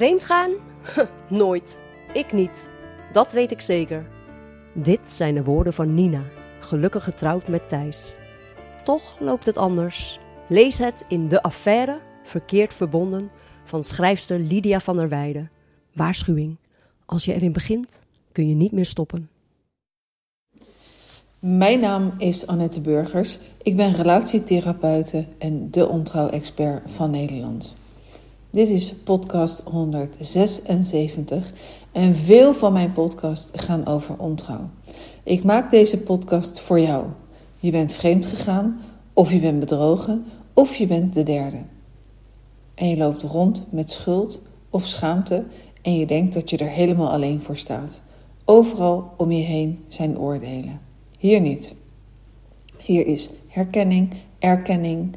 Vreemd gaan? Nooit. Ik niet. Dat weet ik zeker. Dit zijn de woorden van Nina, gelukkig getrouwd met Thijs. Toch loopt het anders. Lees het in De Affaire, verkeerd verbonden, van schrijfster Lydia van der Weijden. Waarschuwing. Als je erin begint, kun je niet meer stoppen. Mijn naam is Annette Burgers. Ik ben relatietherapeute en de ontrouw-expert van Nederland. Dit is podcast 176 en veel van mijn podcasts gaan over ontrouw. Ik maak deze podcast voor jou. Je bent vreemd gegaan, of je bent bedrogen, of je bent de derde. En je loopt rond met schuld of schaamte en je denkt dat je er helemaal alleen voor staat. Overal om je heen zijn oordelen. Hier niet. Hier is herkenning, erkenning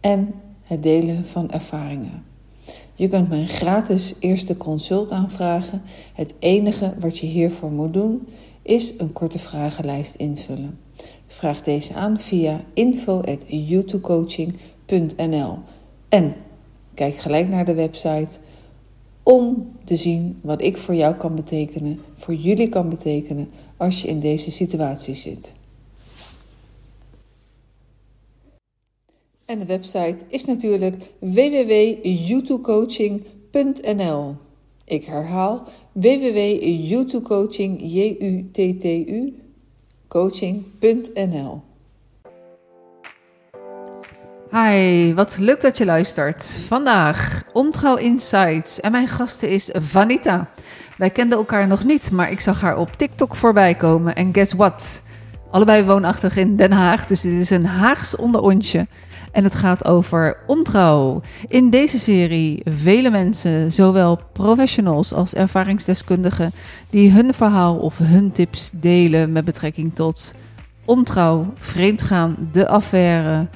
en het delen van ervaringen. Je kunt mijn gratis eerste consult aanvragen. Het enige wat je hiervoor moet doen is een korte vragenlijst invullen. Vraag deze aan via info@youtubecoaching.nl en kijk gelijk naar de website om te zien wat ik voor jou kan betekenen, voor jullie kan betekenen als je in deze situatie zit. En de website is natuurlijk www.youtubecoaching.nl. Ik herhaal www.youtubecoaching, J-U-T-T-U, coaching.nl. Hi, wat leuk dat je luistert. Vandaag Ontrouw Insights en mijn gasten is Vanita. Wij kenden elkaar nog niet, maar ik zag haar op TikTok voorbij komen. En guess what? Allebei woonachtig in Den Haag, dus dit is een Haags onderontje. En het gaat over ontrouw. In deze serie vele mensen, zowel professionals als ervaringsdeskundigen, die hun verhaal of hun tips delen met betrekking tot ontrouw, vreemdgaan, de affaire,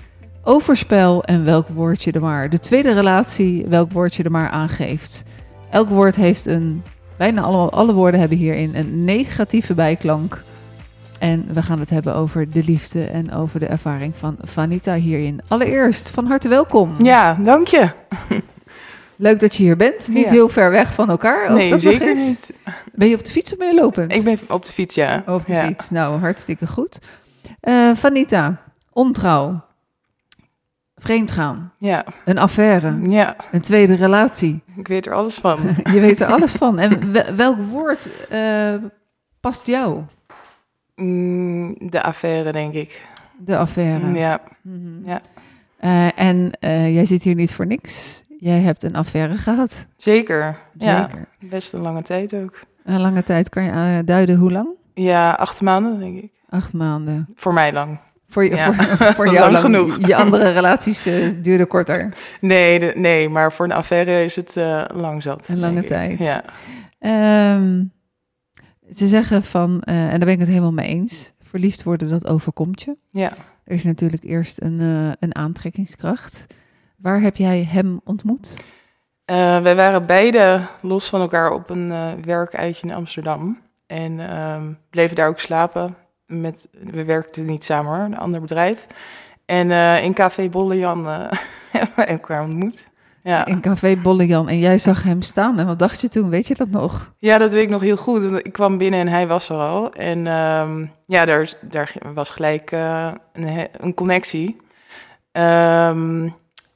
overspel en welk woord je er maar, de tweede relatie, welk woord je er maar aangeeft. Elk woord heeft een, bijna alle, alle woorden hebben hierin een negatieve bijklank. En we gaan het hebben over de liefde en over de ervaring van Vanita hierin. Allereerst, van harte welkom. Ja, dank je. Leuk dat je hier bent. Niet Ja. heel ver weg van elkaar. Nee, dat zeker eens. niet. Ben je op de fiets of ben je lopend? Ik ben op de fiets, ja. Op de ja. fiets. Nou, hartstikke goed. Eh Vanita, ontrouw. Vreemdgaan. Ja, Een affaire. ja, Een tweede relatie. ik weet er alles van. Je weet er alles van. En we- welk woord eh, past jou? Mm, de affaire, denk ik. De affaire. Ja, Mhm. Ja. Eh, en eh, jij zit hier niet voor niks. Jij hebt een affaire gehad. zeker. Ja, Zeker. best een lange tijd ook. Een lange tijd kan je eh, duiden hoe lang? Ja, acht maanden, denk ik. Acht maanden. Voor mij lang. Voor, je, Ja. voor, voor jou Lang lang genoeg. Je andere relaties eh, duurden korter. Nee, de- nee, maar voor een affaire is het eh, lang zat. Een lange ik. tijd. Ja. Ehm, ze zeggen van, eh, en daar ben ik het helemaal mee eens, verliefd worden dat overkomt je. ja. Er is natuurlijk eerst een, eh, een aantrekkingskracht. Waar heb jij hem ontmoet? Eh, wij waren beide los van elkaar op een eh werkuitje in Amsterdam. En ehm, bleven daar ook slapen. Met, we werkten niet samen hoor, een ander bedrijf. En in Café Bolle Jan eh, hebben we elkaar ontmoet. Ja. In Café Bollejan en jij zag hem staan. En wat dacht je toen? Weet je dat nog? ja, dat weet ik nog heel goed. Want Ik kwam binnen en hij was er al. En ehm, ja, daar, daar was gelijk eh, een, een connectie. Ehm,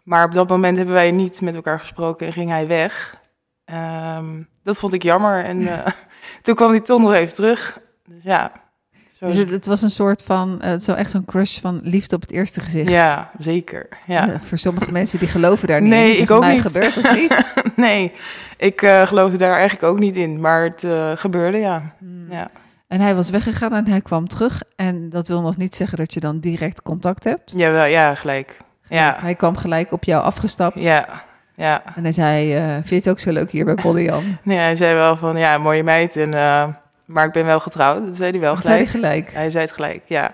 maar op dat moment hebben wij niet met elkaar gesproken en ging hij weg. Ehm, dat vond ik jammer. En eh, toen kwam hij toch nog even terug. Dus ja, zo Dus het, het was een soort van, eh, zo echt zo'n crush van liefde op het eerste gezicht. ja zeker. Ja. Eh, voor sommige mensen die geloven daar niet Nee, in. Die ik ook mij niet. gebeurt het niet. nee, ik eh, geloofde daar eigenlijk ook niet in. Maar het gebeurde, ja. ja. En hij was weggegaan en hij kwam terug. En dat wil nog niet zeggen dat je dan direct contact hebt. Jawel, ja, gelijk. Ja, Hij kwam gelijk op jou afgestapt. ja, ja. En hij zei, vind je het ook zo leuk hier bij Bollejan? Nee, hij zei wel van, ja, mooie meid. En, maar ik ben wel getrouwd. Dat zei hij wel Dat zei hij gelijk. Hij zei het gelijk, ja.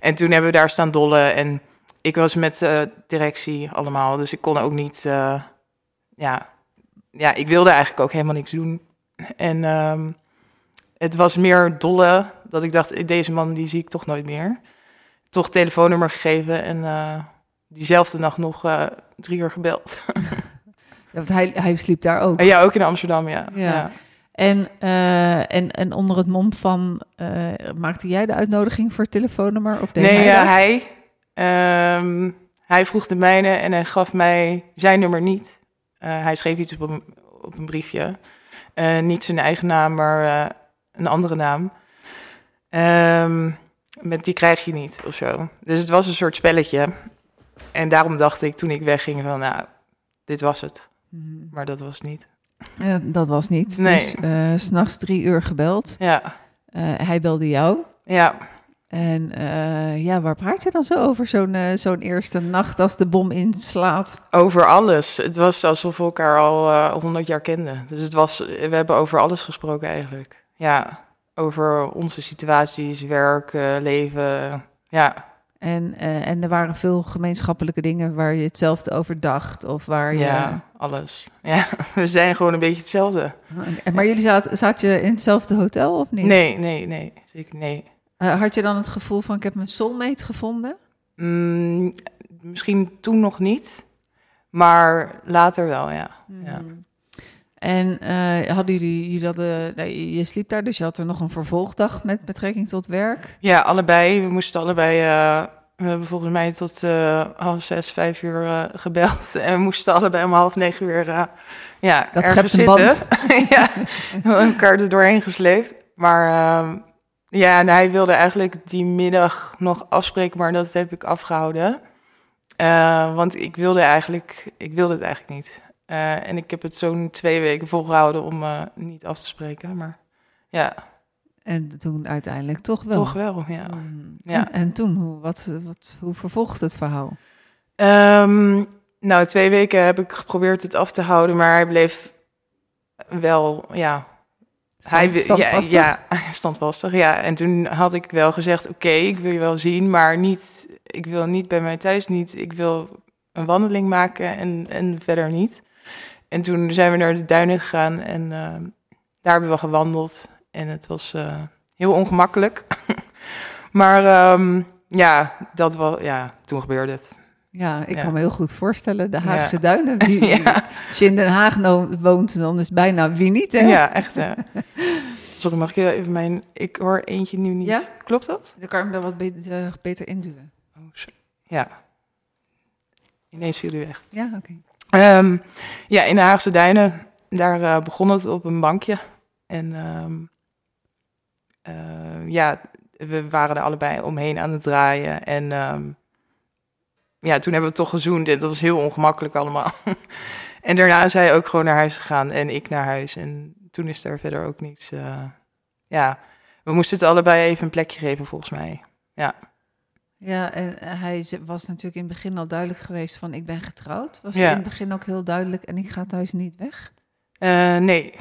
En toen hebben we daar staan dollen. En ik was met eh, directie allemaal. Dus ik kon ook niet... eh, ja, ja, ik wilde eigenlijk ook helemaal niks doen. En ehm, het was meer dolle. Dat ik dacht, deze man die zie ik toch nooit meer. Toch telefoonnummer gegeven. En eh, diezelfde nacht nog drie uur gebeld. want hij, hij sliep daar ook. En ja, ook in Amsterdam, ja. Ja. ja. En, eh, en, en onder het mom van, eh, maakte jij de uitnodiging voor het telefoonnummer? Of deed Nee, hij dat? hij, ehm, hij vroeg de mijne en hij gaf mij zijn nummer niet. Eh, hij schreef iets op een, op een briefje. Niet zijn eigen naam, maar een andere naam. Ehm, met die krijg je niet of zo. Dus het was een soort spelletje. En daarom dacht ik toen ik wegging van, nou, dit was het. Mhm. Maar dat was niet. Ja, dat was niet. Nee. Dus s s'nachts drie uur gebeld. Ja, Eh, hij belde jou. ja. En ja, waar praat je dan zo over zo'n zo'n eerste nacht als de bom inslaat? Over alles. Het was alsof we elkaar al honderd jaar kenden. Dus het was, we hebben over alles gesproken eigenlijk. Ja, over onze situaties, werk, leven. Ja, En, eh, en er waren veel gemeenschappelijke dingen waar je hetzelfde over dacht. Of waar je... ja, alles. Ja, we zijn gewoon een beetje hetzelfde. En- Maar jullie zaten, zat je in hetzelfde hotel of niet? Nee, nee, nee. Zeker nee. Eh, had je dan het gevoel van ik heb mijn soulmate gevonden? Mm, misschien toen nog niet. Maar later wel, ja. ja. En eh, hadden jullie, jullie hadden, nee, je sliep daar, dus je had er nog een vervolgdag met betrekking tot werk. Ja, allebei. We moesten allebei. eh, we hebben volgens mij tot eh, half zes, vijf uur gebeld. En we moesten allebei om half negen weer. ja, Dat ergens schept een zitten. ja, elkaar er doorheen gesleept. Maar ehm, ja, en hij wilde eigenlijk die middag nog afspreken, maar dat heb ik afgehouden. Eh, want ik wilde eigenlijk, ik wilde het eigenlijk niet. Eh, en ik heb het zo'n twee weken volgehouden om eh, niet af te spreken. Maar ja, En toen uiteindelijk toch wel. toch wel. Ja. Mm. Ja. En, en toen, hoe, wat, wat, hoe vervolgt het verhaal? Ehm, nou, twee weken heb ik geprobeerd het af te houden, maar hij bleef wel, ja. hij, wi- standvastig? Ja, ja, standvastig, ja. En toen had ik wel gezegd, oké, ik wil je wel zien, maar niet, ik wil niet bij mij thuis, niet, ik wil een wandeling maken en, en verder niet. En toen zijn we naar de duinen gegaan en ehm, daar hebben we gewandeld. En het was eh, heel ongemakkelijk. maar ehm, ja, dat was, ja, toen gebeurde het. Ja, ik Ja. kan me heel goed voorstellen. De Haagse Ja. duinen. Wie, Ja. Als je in Den Haag no- woont, dan is bijna wie niet, hè? Ja, echt. hè. Sorry, mag ik even mijn... Ik hoor eentje nu niet. Klopt dat? Dan kan ik hem daar wat beter, eh, beter induwen. Oh. Ja. Ineens viel u weg. Ja, oké. Ehm, ja, in de Haagse Duinen. Daar eh, begon het op een bankje. En ehm, eh, ja, we waren er allebei omheen aan het draaien. En ehm, ja, toen hebben we toch gezoend. En dat was heel ongemakkelijk allemaal. en daarna is hij ook gewoon naar huis gegaan. En ik naar huis. En toen is er verder ook niets... eh, ja, we moesten het allebei even een plekje geven, volgens mij. Ja. Ja, en eh, hij was natuurlijk in het begin al duidelijk geweest van ik ben getrouwd. Was Ja. in het begin ook heel duidelijk en ik ga thuis niet weg? Eh, nee.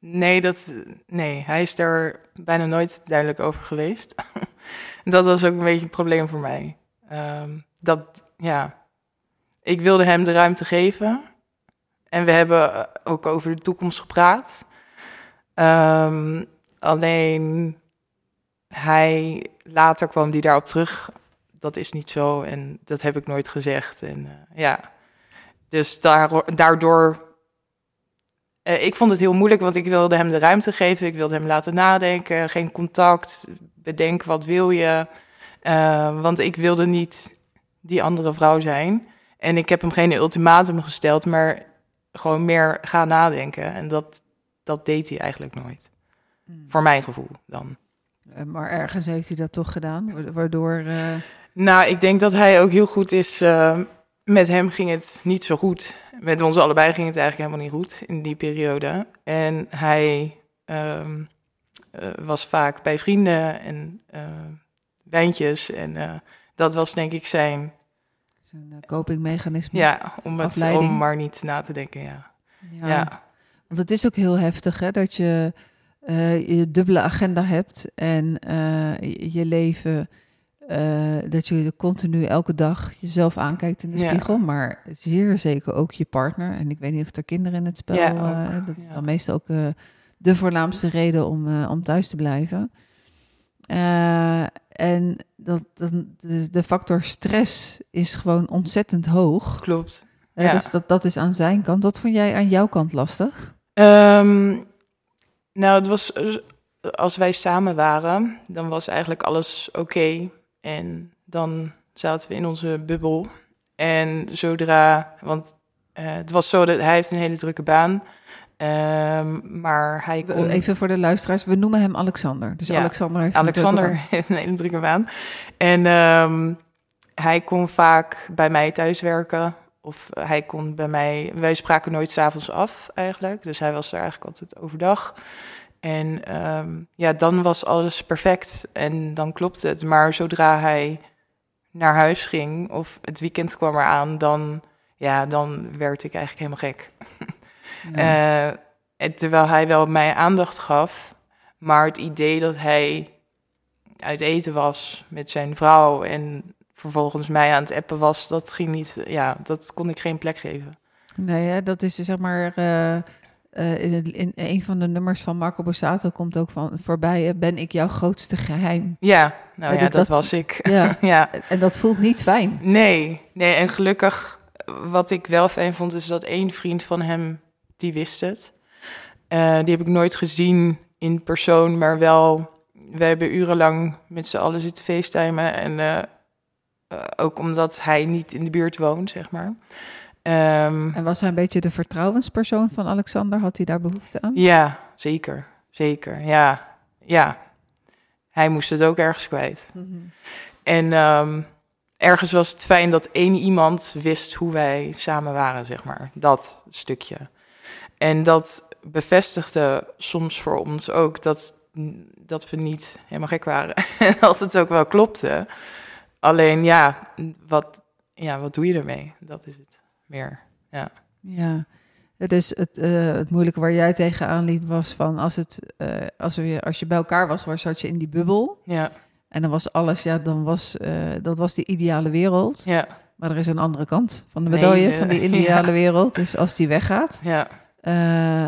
Nee, dat, nee, hij is er bijna nooit duidelijk over geweest. dat was ook een beetje een probleem voor mij. Ehm, dat, ja, ik wilde hem de ruimte geven. En we hebben eh, ook over de toekomst gepraat. Ehm, alleen hij, later kwam die daarop terug. Dat is niet zo en dat heb ik nooit gezegd. En eh, ja, dus daar, daardoor eh, ik vond het heel moeilijk, want ik wilde hem de ruimte geven. Ik wilde hem laten nadenken, geen contact, bedenken wat wil je. Eh, want ik wilde niet die andere vrouw zijn. En ik heb hem geen ultimatum gesteld, maar gewoon meer gaan nadenken. En dat, dat deed hij eigenlijk nooit. Voor mijn gevoel dan. Eh, maar ergens heeft hij dat toch gedaan, wa- waardoor... eh, Nou, ik denk dat hij ook heel goed is. eh, met hem ging het niet zo goed. Met ons allebei ging het eigenlijk helemaal niet goed in die periode. En hij ehm, eh, was vaak bij vrienden en eh, wijntjes. En dat was denk ik zijn, eh, copingmechanisme. ja, om, het, om maar niet na te denken, ja. Ja. Ja, Want het is ook heel heftig hè, dat je eh, je dubbele agenda hebt en eh, je- leven, eh, dat je continu elke dag jezelf aankijkt in de Ja. spiegel, maar zeer zeker ook je partner. En ik weet niet of er kinderen in het spel, Ja, dat is ja. dan meestal ook de voornaamste reden om, om thuis te blijven. En dat, dat, de, de factor stress is gewoon ontzettend hoog. klopt. Dus dat, dat is aan zijn kant. Wat vond jij aan jouw kant lastig? Ehm, nou, het was eh, als wij samen waren, dan was eigenlijk alles oké. En dan zaten we in onze bubbel. En zodra, want eh, het was zo dat hij heeft een hele drukke baan. Ehm, maar hij kon... Even voor de luisteraars, we noemen hem Alexander. Dus Ja, Alexander heeft een Alexander heeft een hele drukke baan. En ehm, hij kon vaak bij mij thuiswerken. Of hij kon bij mij... Wij spraken nooit s'avonds af eigenlijk. Dus hij was er eigenlijk altijd overdag. En ehm, ja, dan was alles perfect. En dan klopte het. Maar zodra hij naar huis ging... of het weekend kwam eraan... dan, ja, dan werd ik eigenlijk helemaal gek. Ja. Eh, terwijl hij wel mij aandacht gaf, maar het idee dat hij uit eten was met zijn vrouw en vervolgens mij aan het appen was, dat ging niet, ja, dat kon ik geen plek geven. Nee, hè, dat is zeg maar. eh, eh, in, het- in een van de nummers van Marco Borsato komt ook van voorbij. ben ik jouw grootste geheim? Ja, nou Ja, dat- was ik. Ja, ja, en dat voelt niet fijn. nee, nee, en gelukkig, wat ik wel fijn vond, is dat één vriend van hem, die wist het. Eh, die heb ik nooit gezien in persoon, maar wel, we hebben urenlang met z'n allen zitten facetimen. En eh, ook omdat hij niet in de buurt woont, zeg maar. Ehm, En was hij een beetje de vertrouwenspersoon van Alexander? Had hij daar behoefte aan? ja, zeker, zeker, ja, ja. Hij moest het ook ergens kwijt. En ehm, ergens was het fijn dat één iemand wist hoe wij samen waren, zeg maar. Dat stukje. En dat bevestigde soms voor ons ook dat, dat we niet helemaal gek waren. En dat het ook wel klopte. Alleen ja, wat, ja, wat doe je ermee? Dat is het meer. Ja. Ja. Dus het, eh, het moeilijke waar jij tegenaan liep was van als, het, eh, als, we, als je bij elkaar was, waar zat je in die bubbel. Ja, En dan was alles, ja, dan was, eh, dat was die ideale wereld. ja, Maar er is een andere kant van de Nee, medaille de- van die ideale ja. wereld. Dus als die weggaat. ja,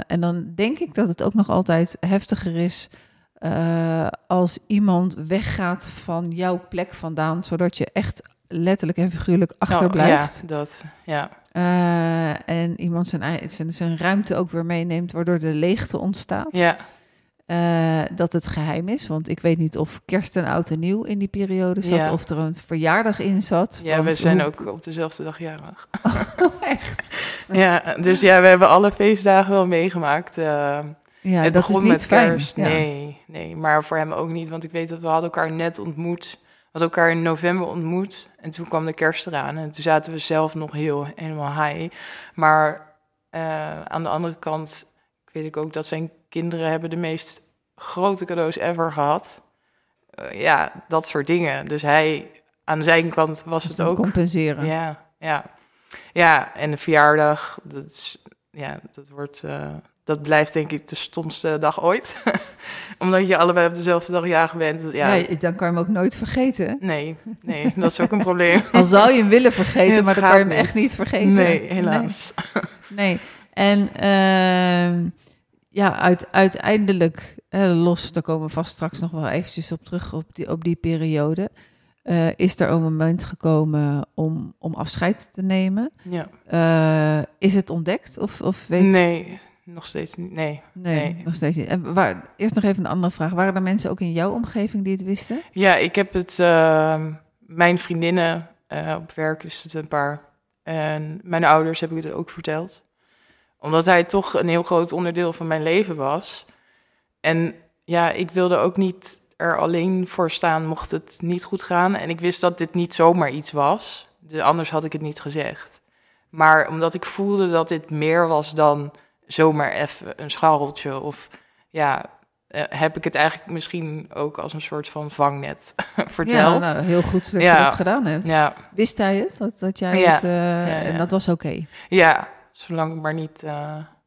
en dan denk ik dat het ook nog altijd heftiger is eh, als iemand weggaat van jouw plek vandaan, zodat je echt letterlijk en figuurlijk achterblijft. Oh, ja, dat, ja. Eh, en iemand zijn, zijn, zijn ruimte ook weer meeneemt, waardoor de leegte ontstaat. Ja, Eh, dat het geheim is, want ik weet niet of kerst en oud en nieuw in die periode zat, Ja. of er een verjaardag in zat. ja we zijn hoe- ook op dezelfde dag jarig. Oh, echt? Ja, dus ja, we hebben alle feestdagen wel meegemaakt. eh, Ja, het dat is begon niet met fijn. kerst. Ja. Nee, nee, maar voor hem ook niet. Want ik weet dat we hadden elkaar net ontmoet. We hadden elkaar in november ontmoet. En toen kwam de kerst eraan. En toen zaten we zelf nog heel helemaal high. Maar eh, aan de andere kant weet ik ook dat zijn kinderen hebben de meest grote cadeaus ever gehad. Eh, ja, dat soort dingen. Dus hij, aan zijn kant was het ook compenseren. ja, ja. Ja, en de verjaardag, dat, is, ja, dat, wordt, eh, dat blijft denk ik de stomste dag ooit. Omdat je allebei op dezelfde dag jarig bent. Ja, Ja, dan kan je hem ook nooit vergeten. nee, nee, dat is ook een probleem. Al zou je hem willen vergeten, maar dan kan je hem echt niet vergeten. Nee, helaas. Nee. nee. En ehm, ja, uit, uiteindelijk, los, daar komen we vast straks nog wel eventjes op terug, op die, op die periode, eh, is er een moment gekomen om, om afscheid te nemen. Ja. Eh, is het ontdekt? Of, of weet Nee, nog steeds niet. Nee. Nee, Nee. nog steeds niet. En waar, eerst nog even een andere vraag. Waren er mensen ook in jouw omgeving die het wisten? Ja, ik heb het. ehm, mijn vriendinnen eh, op werk wisten het een paar. En mijn ouders heb ik het ook verteld. Omdat hij toch een heel groot onderdeel van mijn leven was. En ja, ik wilde ook niet er alleen voor staan mocht het niet goed gaan. En ik wist dat dit niet zomaar iets was. Dus anders had ik het niet gezegd. Maar omdat ik voelde dat dit meer was dan zomaar even een scharreltje of ja, eh, heb ik het eigenlijk misschien ook als een soort van vangnet verteld. Ja, nou, heel goed dat je Ja. dat gedaan hebt. ja, Wist hij het? Dat, dat jij Ja. het... eh, Ja, ja. En dat was oké. ja, zolang ik maar niet...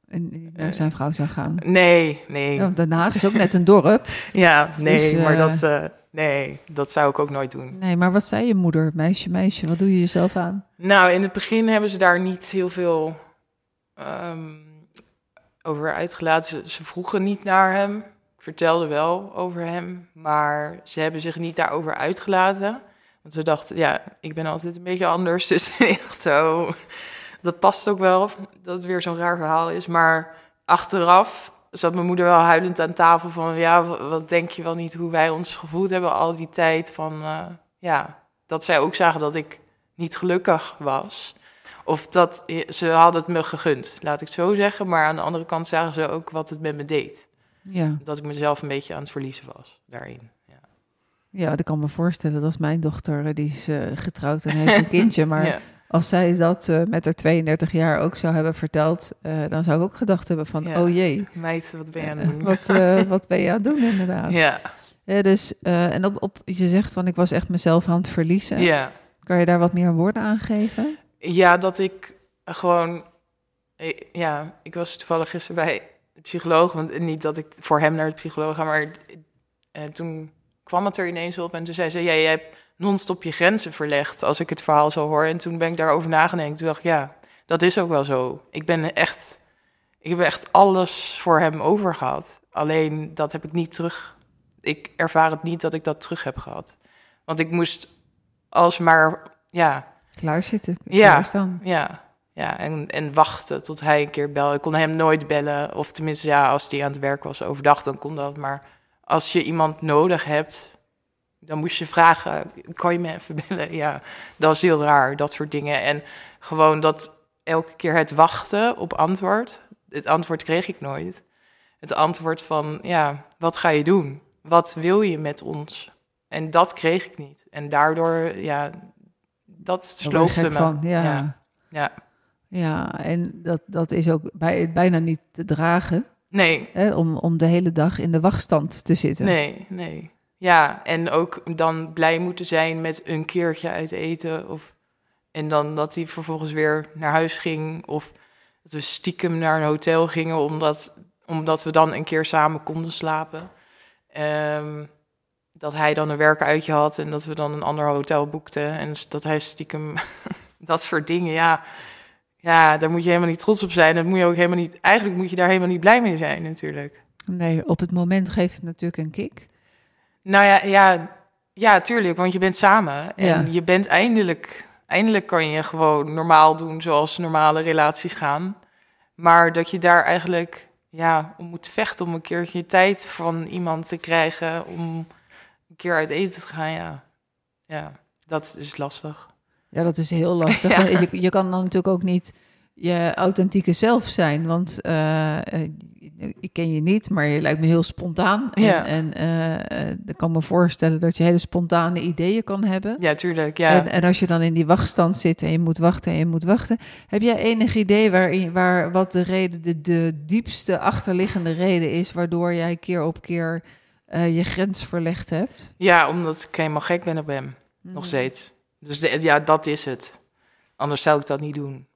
En naar zijn vrouw zou gaan. nee, nee. Ja, Ja, Den Haag is ook net een dorp. nee, Dus, maar dat, nee, dat zou ik ook nooit doen. Nee, maar wat zei je moeder? Meisje, meisje, wat doe je jezelf aan? Nou, in het begin hebben ze daar niet heel veel ehm, over uitgelaten. Ze, vroegen niet naar hem. Ik vertelde wel over hem, maar ze hebben zich niet daarover uitgelaten. Want ze dachten, ja, ik ben altijd een beetje anders. Dus dacht zo, dat past ook wel, dat het weer zo'n raar verhaal is. Maar achteraf zat mijn moeder wel huilend aan tafel van... ja, wa- wat denk je wel niet hoe wij ons gevoeld hebben al die tijd. Van, eh, ja, dat zij ook zagen dat ik niet gelukkig was. Of dat ze hadden het me gegund, laat ik het zo zeggen. Maar aan de andere kant zagen ze ook wat het met me deed. Ja. Dat ik mezelf een beetje aan het verliezen was daarin. Ja. ja, dat kan me voorstellen. Dat is mijn dochter, eh, die is eh, getrouwd en heeft een kindje. Maar Ja. als zij dat eh, met haar 32 jaar ook zou hebben verteld... eh, dan zou ik ook gedacht hebben van, Ja. oh jee... Meid, wat ben je aan eh, het doen? wat, eh, wat ben je aan het doen inderdaad? Ja, Ja, dus, eh, en op, op, je zegt van, ik was echt mezelf aan het verliezen. ja. Kan je daar wat meer woorden aan geven? Ja, dat ik gewoon. eh, Ja, ik was toevallig gisteren bij de psycholoog. Want niet dat ik voor hem naar de psycholoog ga, maar eh, toen kwam het er ineens op. En toen zei ze: jij hebt non-stop je grenzen verlegd. Als ik het verhaal zo hoor. En toen ben ik daarover nagedacht. Toen dacht ik: Ja, dat is ook wel zo. Ik ben echt. Ik heb echt alles voor hem over gehad. Alleen dat heb ik niet terug. Ik ervaar het niet dat ik dat terug heb gehad. Want ik moest alsmaar. Ja, Klaar zitten, Ja. ja, ja en, en wachten tot hij een keer belde. Ik kon hem nooit bellen. Of tenminste, ja, als hij aan het werk was overdag, dan kon dat. Maar als je iemand nodig hebt, dan moest je vragen: kan je me even bellen? Ja, dat is heel raar, dat soort dingen. En gewoon dat elke keer het wachten op antwoord. Het antwoord kreeg ik nooit. Het antwoord van: ja, wat ga je doen? Wat wil je met ons? En dat kreeg ik niet. En daardoor, ja, dat sloopte gek me. van, ja. ja. Ja. Ja, en dat, dat is ook bij, bijna niet te dragen Nee, hè, om, om de hele dag in de wachtstand te zitten. nee, nee. Ja, en ook dan blij moeten zijn met een keertje uit eten. Of, en dan dat hij vervolgens weer naar huis ging. Of dat we stiekem naar een hotel gingen, omdat, omdat we dan een keer samen konden slapen. Ehm, dat hij dan een werkuitje had en dat we dan een ander hotel boekten. En dat hij stiekem dat soort dingen, ja. Ja, daar moet je helemaal niet trots op zijn. Dat moet je ook helemaal niet. Eigenlijk moet je daar helemaal niet blij mee zijn, natuurlijk. Nee, op het moment geeft het natuurlijk een kick. Nou ja, ja, ja, tuurlijk, want je bent samen en Ja. je bent eindelijk, eindelijk kan je gewoon normaal doen zoals normale relaties gaan. Maar dat je daar eigenlijk ja, om moet vechten om een keertje tijd van iemand te krijgen om een keer uit eten te gaan, ja, ja, dat is lastig. Ja, dat is heel lastig. Ja. Je, je kan dan natuurlijk ook niet je authentieke zelf zijn, want eh, eh, ik ken je niet, maar je lijkt me heel spontaan. En, Ja. en eh, ik kan me voorstellen dat je hele spontane ideeën kan hebben. Ja, tuurlijk, ja. En, en als je dan in die wachtstand zit en je moet wachten en je moet wachten, heb jij enig idee waarin, waar, wat de reden, de, de diepste achterliggende reden is waardoor jij keer op keer eh, je grens verlegd hebt? Ja, omdat ik helemaal gek ben op hem. Nog steeds. Dus de- ja, dat is het. Anders zou ik dat niet doen.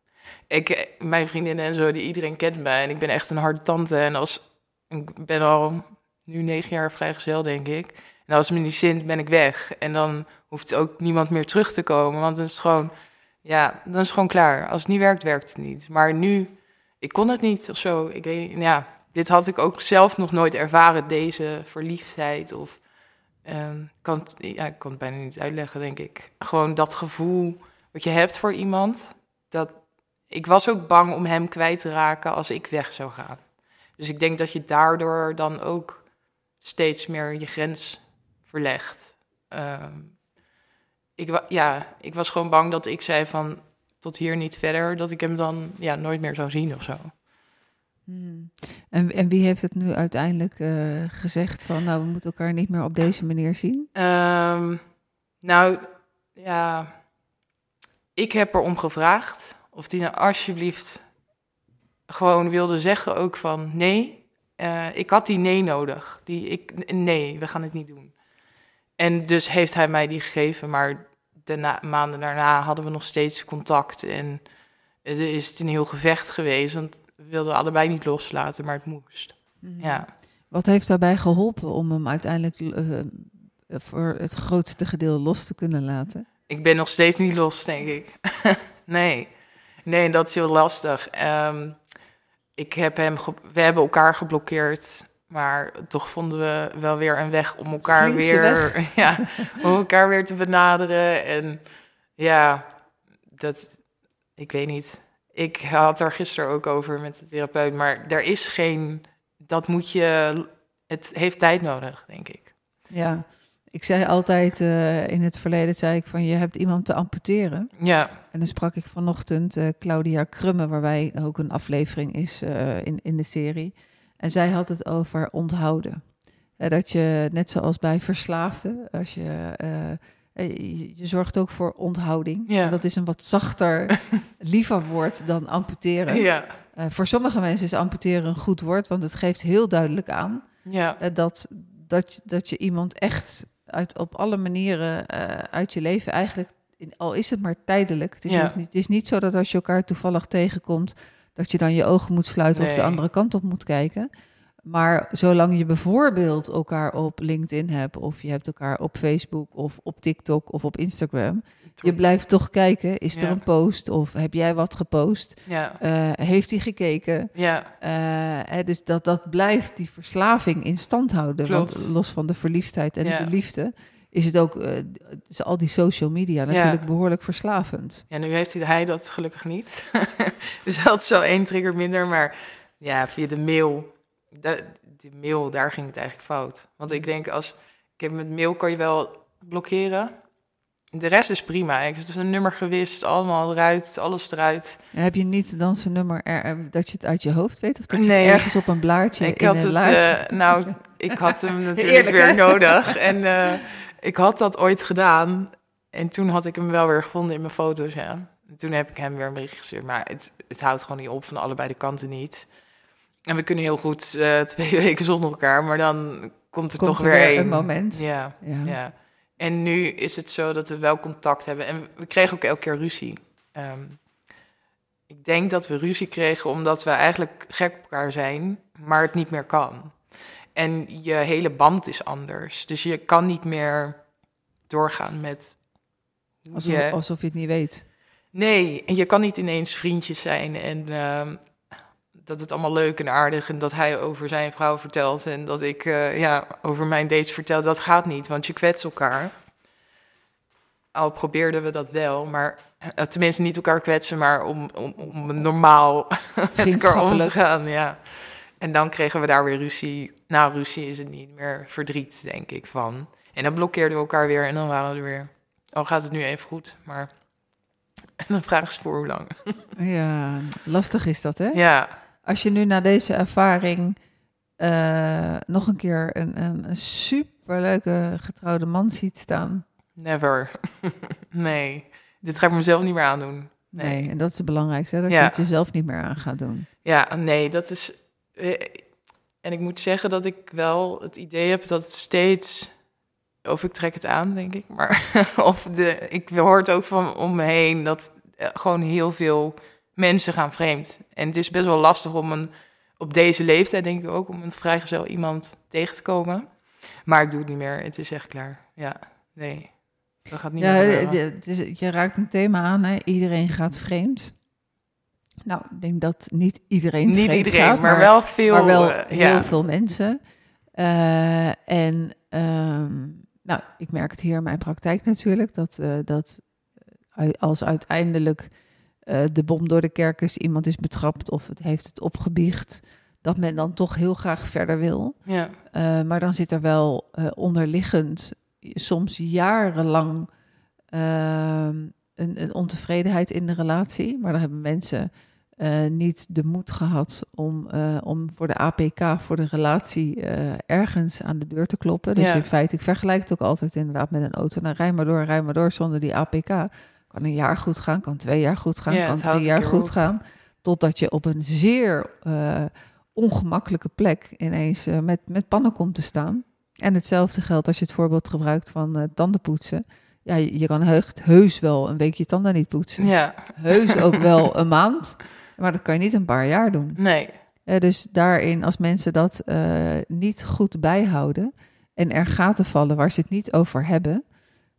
Ik, eh, mijn vriendinnen en zo, die iedereen kent mij. En ik ben echt een harde tante. En als ik ben al nu negen jaar vrijgezel, denk ik. En als het me niet zint, ben ik weg. En dan hoeft ook niemand meer terug te komen. Want dan is het gewoon, ja, dan is het gewoon klaar. Als het niet werkt, werkt het niet. Maar nu, ik kon het niet of zo. Ik weet, ja, dit had ik ook zelf nog nooit ervaren, deze verliefdheid of Ehm, kan ja, ik kan het bijna niet uitleggen, denk ik. Gewoon dat gevoel wat je hebt voor iemand. Dat, ik was ook bang om hem kwijt te raken als ik weg zou gaan. Dus ik denk dat je daardoor dan ook steeds meer je grens verlegt. Ehm, ik, ja, ik was gewoon bang dat ik zei van tot hier niet verder. Dat ik hem dan ja, nooit meer zou zien of zo. Hmm. En, wie heeft het nu uiteindelijk eh, gezegd van, nou, we moeten elkaar niet meer op deze manier zien? Ehm, nou, ja, ik heb erom gevraagd of die nou alsjeblieft gewoon wilde zeggen ook van nee. eh, ik had die nee nodig. Die, ik, nee, we gaan het niet doen. En dus heeft hij mij die gegeven, maar de maanden daarna hadden we nog steeds contact. En er is het een heel gevecht geweest, want we wilden allebei niet loslaten, maar het moest. Ja. Wat heeft daarbij geholpen om hem uiteindelijk eh, voor het grootste gedeelte los te kunnen laten? Ik ben nog steeds niet los, denk ik. nee. Nee, dat is heel lastig. Ehm, ik heb hem ge- we hebben elkaar geblokkeerd. Maar toch vonden we wel weer een weg om elkaar Slinkse weer, weg. ja, om elkaar weer te benaderen. En ja, dat, ik weet niet. Ik had er gisteren ook over met de therapeut, maar er is geen, dat moet je, het heeft tijd nodig, denk ik. Ja, ik zei altijd uh, in het verleden, zei ik van je hebt iemand te amputeren. Ja. En dan sprak ik vanochtend uh, Claudia Krumme, waarbij ook een aflevering is uh, in, in de serie. En zij had het over onthouden. dat je, net zoals bij verslaafden, als je je, je zorgt ook voor onthouding. Ja. En dat is een wat zachter, liever woord dan amputeren. Ja. Uh, voor sommige mensen is amputeren een goed woord, want het geeft heel duidelijk aan Ja. uh, dat, dat, dat je iemand echt uit, op alle manieren uh, uit je leven eigenlijk, in, al is het maar tijdelijk. Het is, Ja. niet, het is niet zo dat als je elkaar toevallig tegenkomt, dat je dan je ogen moet sluiten of de andere kant op moet kijken. Maar zolang je bijvoorbeeld elkaar op LinkedIn hebt, of je hebt elkaar op Facebook of op TikTok of op Instagram, je blijft toch kijken. Is er een post of heb jij wat gepost? Ja. Eh, heeft hij gekeken? Ja. Eh, dus dat, dat blijft die verslaving in stand houden. Klopt. Want los van de verliefdheid en Ja. de liefde, is het ook eh, is al die social media natuurlijk behoorlijk verslavend. Ja, nu heeft hij, dat gelukkig niet. dus dat is wel één trigger minder. Maar ja, via de mail, de, die mail, daar ging het eigenlijk fout. Want ik denk, als ik heb met mail kan je wel blokkeren. De rest is prima. Ik heb een nummer gewist, allemaal eruit, alles eruit. En heb je niet dan zijn nummer er, er- dat je het uit je hoofd weet? Of dat je Nee. het ergens op een blaadje ik in had een het, eh, nou, ik had hem natuurlijk Eerlijk, weer hè? nodig. En eh, ik had dat ooit gedaan. En toen had ik hem wel weer gevonden in mijn foto's, ja. En toen heb ik hem weer een bericht gestuurd. Maar het, het houdt gewoon niet op van allebei de kanten niet. En we kunnen heel goed eh, twee weken zonder elkaar, maar dan komt er Komt toch er weer een moment. Ja, Ja. ja. En nu is het zo dat we wel contact hebben. En we kregen ook elke keer ruzie. Ehm, ik denk dat we ruzie kregen omdat we eigenlijk gek op elkaar zijn, maar het niet meer kan. En je hele band is anders. Dus je kan niet meer doorgaan met. Alsof, je- alsof je het niet weet. Nee, en je kan niet ineens vriendjes zijn en ehm, dat het allemaal leuk en aardig en dat hij over zijn vrouw vertelt en dat ik eh, ja, over mijn dates vertel. Dat gaat niet, want je kwetst elkaar. Al probeerden we dat wel, maar eh, tenminste niet elkaar kwetsen, maar om, om, om normaal met elkaar om te gaan. Ja. En dan kregen we daar weer ruzie. Nou, ruzie is het niet meer verdriet, denk ik, van. En dan blokkeerden we elkaar weer en dan waren we er weer. Oh, gaat het nu even goed, maar... En dan vraag is voor hoe lang. Ja, lastig is dat, hè? Ja, Als je nu na deze ervaring eh, nog een keer een, een, een superleuke getrouwde man ziet staan. never. nee, dit ga ik mezelf niet meer aandoen. Nee, Nee. en dat is het belangrijkste, hè, dat Ja. je het jezelf niet meer aan gaat doen. Ja, nee, dat is... eh, En ik moet zeggen dat ik wel het idee heb dat het steeds... Of ik trek het aan, denk ik. Maar of de, ik hoor het ook van om me heen dat eh, gewoon heel veel mensen gaan vreemd. En het is best wel lastig om een, op deze leeftijd, denk ik ook, om een vrijgezel iemand tegen te komen. Maar ik doe het niet meer. Het is echt klaar. Ja, nee. Dat gaat niet Ja, meer je raakt een thema aan, hè? iedereen gaat vreemd. Nou, ik denk dat niet iedereen Niet iedereen, gaat, maar, wel veel. maar wel eh, heel ja. veel mensen. Eh, en ehm, nou, ik merk het hier in mijn praktijk natuurlijk, dat, eh, dat als uiteindelijk eh, de bom door de kerk is, iemand is betrapt of het heeft het opgebiecht, dat men dan toch heel graag verder wil. Ja, Eh, maar dan zit er wel eh, onderliggend, soms jarenlang, ehm, een, een ontevredenheid in de relatie. Maar dan hebben mensen niet de moed gehad om, om voor de APK, voor de relatie, ergens aan de deur te kloppen. Dus Ja. in feite, ik vergelijk het ook altijd inderdaad met een auto. Nou, rij maar door, rij maar door zonder die APK. Kan een jaar goed gaan, kan twee jaar goed gaan, Ja, kan drie jaar goed op. gaan. Totdat je op een zeer eh, ongemakkelijke plek ineens eh, met, met pannen komt te staan. En hetzelfde geldt als je het voorbeeld gebruikt van eh, tandenpoetsen. Ja, je, je kan heus, heus wel een week je tanden niet poetsen. ja, Heus ook wel een maand. Maar dat kan je niet een paar jaar doen. nee. Dus daarin, als mensen dat niet goed bijhouden en er gaten vallen waar ze het niet over hebben,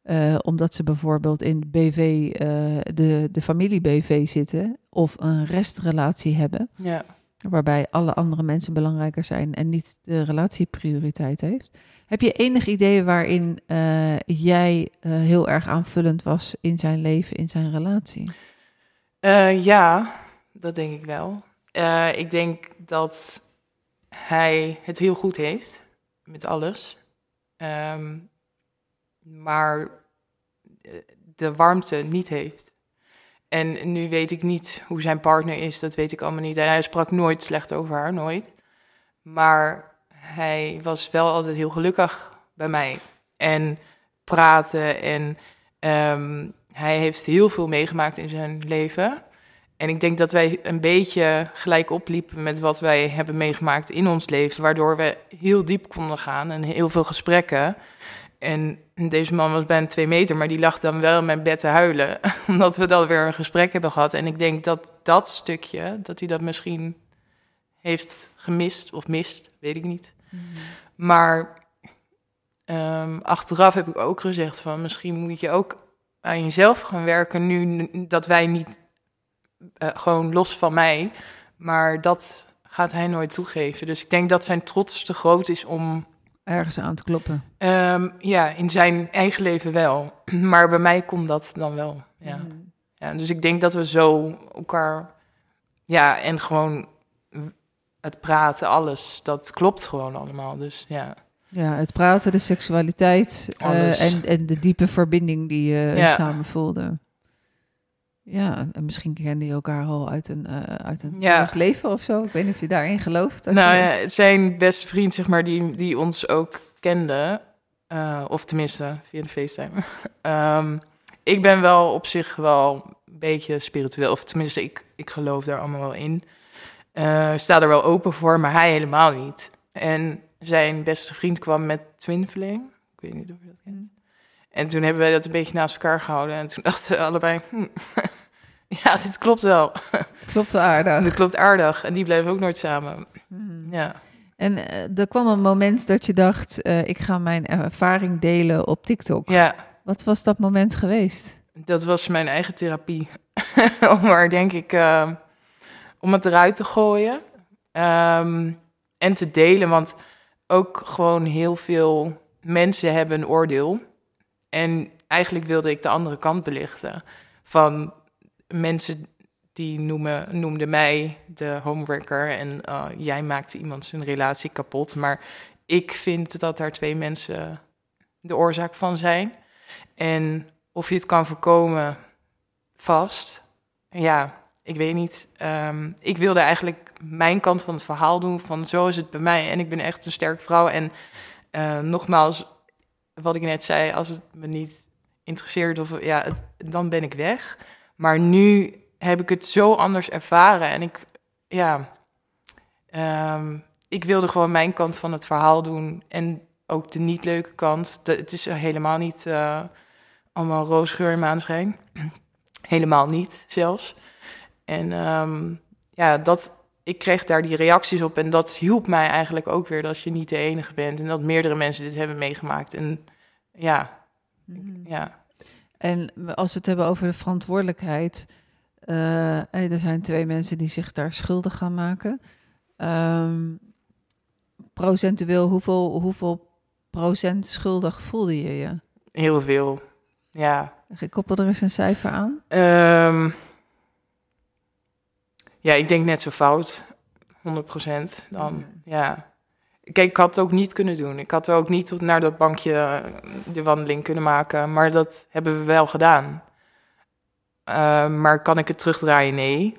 eh, omdat ze bijvoorbeeld in BV, eh, de, de familie-BV zitten of een restrelatie hebben, Ja. waarbij alle andere mensen belangrijker zijn en niet de relatie prioriteit heeft. Heb je enig idee waarin eh, jij heel erg aanvullend was in zijn leven, in zijn relatie? Ja, dat denk ik wel. Ik denk dat hij het heel goed heeft met alles. Ehm, maar de warmte niet heeft. En nu weet ik niet hoe zijn partner is, dat weet ik allemaal niet. En hij sprak nooit slecht over haar, nooit. Maar hij was wel altijd heel gelukkig bij mij. En praten en ehm, hij heeft heel veel meegemaakt in zijn leven. En ik denk dat wij een beetje gelijk opliepen met wat wij hebben meegemaakt in ons leven, waardoor we heel diep konden gaan en heel veel gesprekken. En deze man was bijna twee meter, maar die lag dan wel in mijn bed te huilen, omdat we dan weer een gesprek hebben gehad. En ik denk dat dat stukje, dat hij dat misschien heeft gemist of mist, weet ik niet. Mhm. Maar um, achteraf heb ik ook gezegd van misschien moet je ook aan jezelf gaan werken nu dat wij niet uh, gewoon los van mij, maar dat gaat hij nooit toegeven. Dus ik denk dat zijn trots te groot is om ergens aan te kloppen. Um, ja, in zijn eigen leven wel, maar bij mij komt dat dan wel. Ja. Mhm. ja, dus ik denk dat we zo elkaar, ja, en gewoon het praten, alles, dat klopt gewoon allemaal. Dus ja. Ja, het praten, de seksualiteit uh, en, en de diepe verbinding die je ja. samen voelde. Ja, en misschien kende je elkaar al uit een, uh, uit een ja. leven of zo. Ik weet niet of je daarin gelooft. Nou ja, zijn beste vriend, zeg maar, die, die ons ook kende. Uh, of tenminste, via de FaceTime. um, ik ben wel op zich wel een beetje spiritueel. Of tenminste, ik, ik geloof daar allemaal wel in. Uh, sta er wel open voor, maar hij helemaal niet. En zijn beste vriend kwam met Twin Flame. Ik weet niet of je dat kent. Mm. En toen hebben wij dat een beetje naast elkaar gehouden. En toen dachten we allebei, hm, ja, dit klopt wel. Klopt wel aardig. Dit klopt aardig. En die bleven ook nooit samen. Hmm. Ja. En uh, er kwam een moment dat je dacht, uh, ik ga mijn ervaring delen op TikTok. Ja. Wat was dat moment geweest? Dat was mijn eigen therapie. om maar, denk ik, uh, om het eruit te gooien. Um, en te delen, want ook gewoon heel veel mensen hebben een oordeel. En eigenlijk wilde ik de andere kant belichten. Van mensen die noemen, noemden mij de homewrecker en uh, jij maakte iemand zijn relatie kapot. Maar ik vind dat daar twee mensen de oorzaak van zijn. En of je het kan voorkomen, vast. Ja, ik weet niet. Um, ik wilde eigenlijk mijn kant van het verhaal doen. Van zo is het bij mij. En ik ben echt een sterke vrouw. En uh, nogmaals, wat ik net zei, als het me niet interesseert, of ja, het, dan ben ik weg. Maar nu heb ik het zo anders ervaren. En ik, ja, um, ik wilde gewoon mijn kant van het verhaal doen. En ook de niet leuke kant. De, het is helemaal niet uh, allemaal roosgeur en maanschijn. helemaal niet, zelfs. En um, ja, dat, ik kreeg daar die reacties op. En dat hielp mij eigenlijk ook weer dat je niet de enige bent. En dat meerdere mensen dit hebben meegemaakt. En ja, mm. ja. En als we het hebben over de verantwoordelijkheid. Uh, er zijn twee mensen die zich daar schuldig gaan maken. Um, procentueel, hoeveel, hoeveel procent schuldig voelde je je? Heel veel, ja. Ik koppel er eens een cijfer aan. Um, ja, ik denk net zo fout. 100% dan, ja. Kijk, ik had het ook niet kunnen doen. Ik had ook niet naar dat bankje eh, de wandeling kunnen maken. Maar dat hebben we wel gedaan. Uh, maar kan ik het terugdraaien? Nee.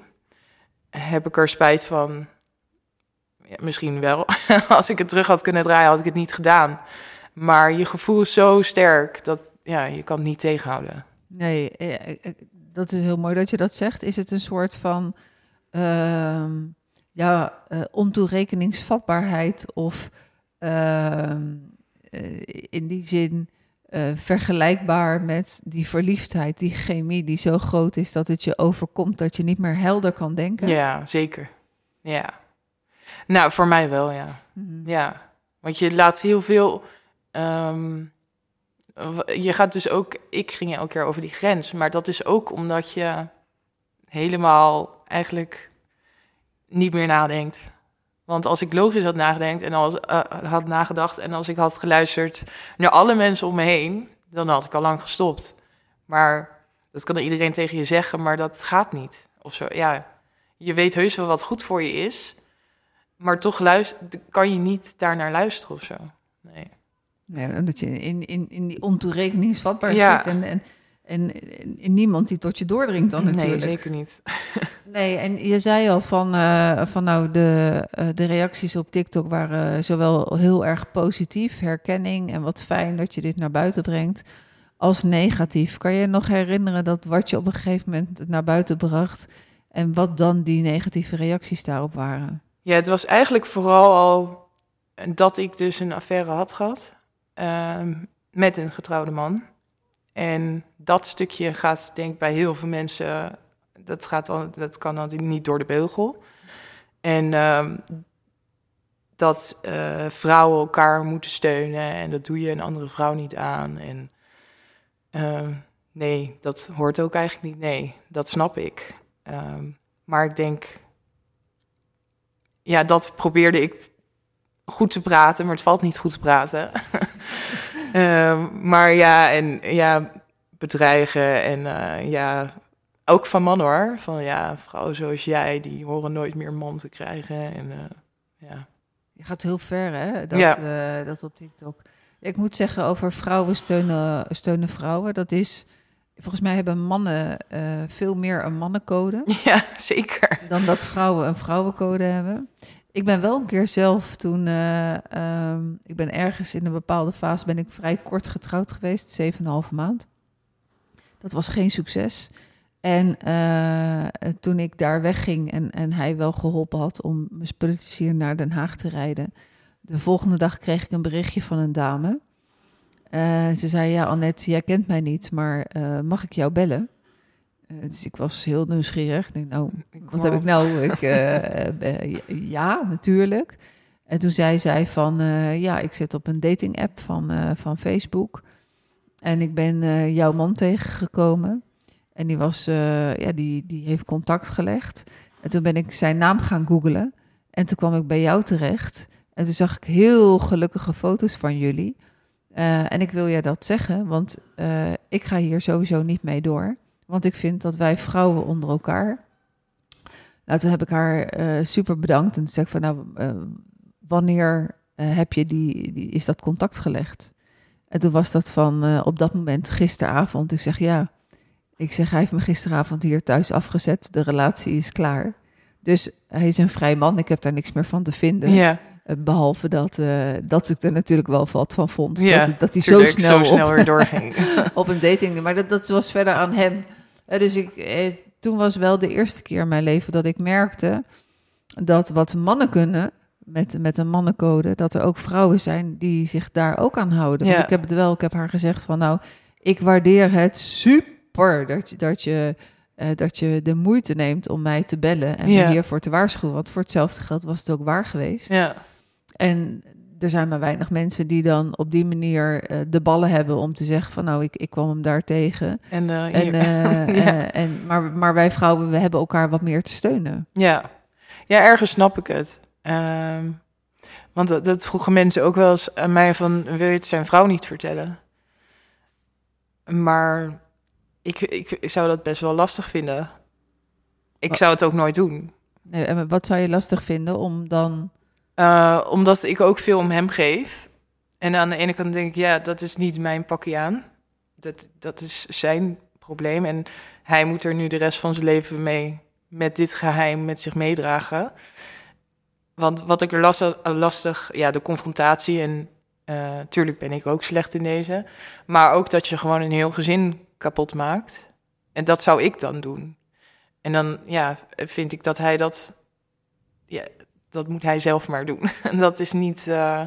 Heb ik er spijt van? Ja, misschien wel. Als ik het terug had kunnen draaien, had ik het niet gedaan. Maar je gevoel is zo sterk dat ja, je kan het niet tegenhouden. Nee, eh, dat is heel mooi dat je dat zegt. Is het een soort van uh, ja, uh, ontoerekeningsvatbaarheid of uh, in die zin uh, vergelijkbaar met die verliefdheid, die chemie die zo groot is dat het je overkomt dat je niet meer helder kan denken? Ja, zeker. Ja. Nou, voor mij wel, ja. Mm-hmm. Ja, want je laat heel veel. Um, je gaat dus ook. Ik ging elke keer over die grens, maar dat is ook omdat je helemaal eigenlijk niet meer nadenkt. Want als ik logisch had nagedacht en als, uh, had nagedacht en als ik had geluisterd naar alle mensen om me heen, dan had ik al lang gestopt. Maar dat kan iedereen tegen je zeggen, maar dat gaat niet. Of zo, ja. je weet heus wel wat goed voor je is, maar toch luister, kan je niet daar naar luisteren of zo. Nee. Nee, omdat je in, in, in die ontoerekeningsvatbaar Ja. zit en, en, en, en niemand die tot je doordringt dan natuurlijk. Nee, zeker niet. Nee, en je zei al van, eh, van nou, de, eh, de reacties op TikTok waren zowel heel erg positief, herkenning en wat fijn dat je dit naar buiten brengt, als negatief. Kan je je nog herinneren dat wat je op een gegeven moment naar buiten bracht en wat dan die negatieve reacties daarop waren? Ja, het was eigenlijk vooral al dat ik dus een affaire had gehad ehm, met een getrouwde man. En dat stukje gaat denk ik bij heel veel mensen, dat, gaat dan, dat kan dan niet door de beugel. En ehm, dat eh, vrouwen elkaar moeten steunen en dat doe je een andere vrouw niet aan. En ehm, nee, dat hoort ook eigenlijk niet. Nee, dat snap ik. Ehm, maar ik denk ja, dat probeerde ik goed te praten, maar het valt niet goed te praten. Ehm, maar ja, en ja, bedreigen en eh, ja, ook van mannen hoor. Van ja, vrouwen zoals jij, die horen nooit meer een man te krijgen. En eh, ja. Je gaat heel ver, hè? Dat, Ja. eh, dat op TikTok. Ik moet zeggen over vrouwen steunen, steunen vrouwen. Dat is, volgens mij hebben mannen veel meer een mannencode ja, zeker. dan dat vrouwen een vrouwencode hebben. Ik ben wel een keer zelf toen, eh, ehm, ik ben ergens in een bepaalde fase, ben ik vrij kort getrouwd geweest, 7,5 maand. Dat was geen succes. En eh, toen ik daar wegging en, en hij wel geholpen had om mijn spulletjes hier naar Den Haag te rijden. De volgende dag kreeg ik een berichtje van een dame. Eh, ze zei, ja Annette, jij kent mij niet, maar mag ik jou bellen? Eh, dus ik was heel nieuwsgierig. Ik denk, nou, wat heb ik nou? Ik, eh, eh, ja, natuurlijk. En toen zei zij van, ja, ik zit op een dating app van, van Facebook. En ik ben jouw man tegengekomen. En die, was, ja, die, die heeft contact gelegd. En toen ben ik zijn naam gaan googlen. En toen kwam ik bij jou terecht. En toen zag ik heel gelukkige foto's van jullie. En ik wil je dat zeggen, want ik ga hier sowieso niet mee door. Want ik vind dat wij vrouwen onder elkaar. Nou, toen heb ik haar eh, super bedankt. En toen zei ik van, nou, eh, wanneer eh, heb je die, die, is dat contact gelegd? En toen was dat van op dat moment gisteravond. Ik zeg ja. Ik zeg, hij heeft me gisteravond hier thuis afgezet. De relatie is klaar. Dus hij is een vrij man. Ik heb daar niks meer van te vinden. Ja, Eh, behalve dat, eh, dat ik er natuurlijk wel wat van vond. ja dat, dat hij zo snel, zo snel op, doorging. op een dating. Maar dat, dat was verder aan hem. Eh, dus ik, eh, toen was wel de eerste keer in mijn leven dat ik merkte dat wat mannen kunnen met, met een mannencode, dat er ook vrouwen zijn die zich daar ook aan houden. Want Ja. ik heb het wel, ik heb haar gezegd van nou, ik waardeer het super dat je, dat je, eh, dat je de moeite neemt om mij te bellen en Ja. me hiervoor te waarschuwen. Want voor hetzelfde geld was het ook waar geweest. ja. En er zijn maar weinig mensen die dan op die manier eh, de ballen hebben om te zeggen van nou, ik, ik kwam hem daar tegen. En, eh, En, eh, Ja. en, maar, maar wij vrouwen, we hebben elkaar wat meer te steunen. Ja, ja ergens snap ik het. Ehm, want dat, dat vroegen mensen ook wel eens aan mij van... wil je het zijn vrouw niet vertellen? Maar ik, ik, ik zou dat best wel lastig vinden. Ik Wat? zou het ook nooit doen. Nee, En wat zou je lastig vinden om dan... Eh, omdat ik ook veel om hem geef. En aan de ene kant denk ik, ja, dat is niet mijn pakje aan. Dat, dat is zijn probleem. En hij moet er nu de rest van zijn leven mee, met dit geheim, met zich meedragen. Want wat ik lastig, lastig ja, de confrontatie en eh tuurlijk ben ik ook slecht in deze. Maar ook dat je gewoon een heel gezin kapot maakt. En dat zou ik dan doen. En dan, ja, vind ik dat hij dat, ja, dat moet hij zelf maar doen. En dat is niet, eh,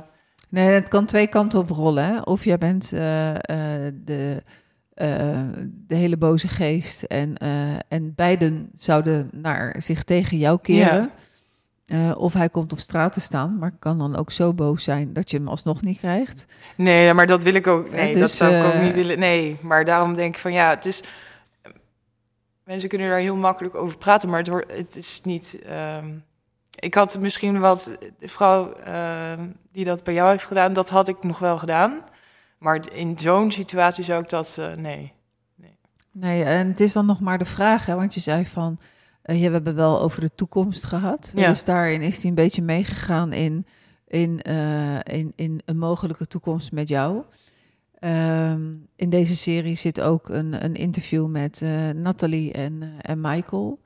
Nee, het kan twee kanten op rollen. Hè? Of jij bent eh, eh, de, de hele boze geest en, en beiden zouden naar zich tegen jou keren. Of hij komt op straat te staan, maar kan dan ook zo boos zijn dat je hem alsnog niet krijgt. nee, maar dat wil ik ook, nee, dus, dat zou ik ook niet willen. Nee, maar daarom denk ik van, ja, het is, mensen kunnen daar heel makkelijk over praten, maar het, wordt, het is niet, ehm, ik had misschien wat, de vrouw ehm, die dat bij jou heeft gedaan, dat had ik nog wel gedaan. Maar in zo'n situatie zou ik dat, eh, nee. Nee, en het is dan nog maar de vraag, hè, want je zei van Uh, ja, we hebben wel over de toekomst gehad. Ja. Dus daarin is hij een beetje meegegaan in, in, uh, in, in een mogelijke toekomst met jou. Um, in deze serie zit ook een, een interview met Nathalie en, en Michael.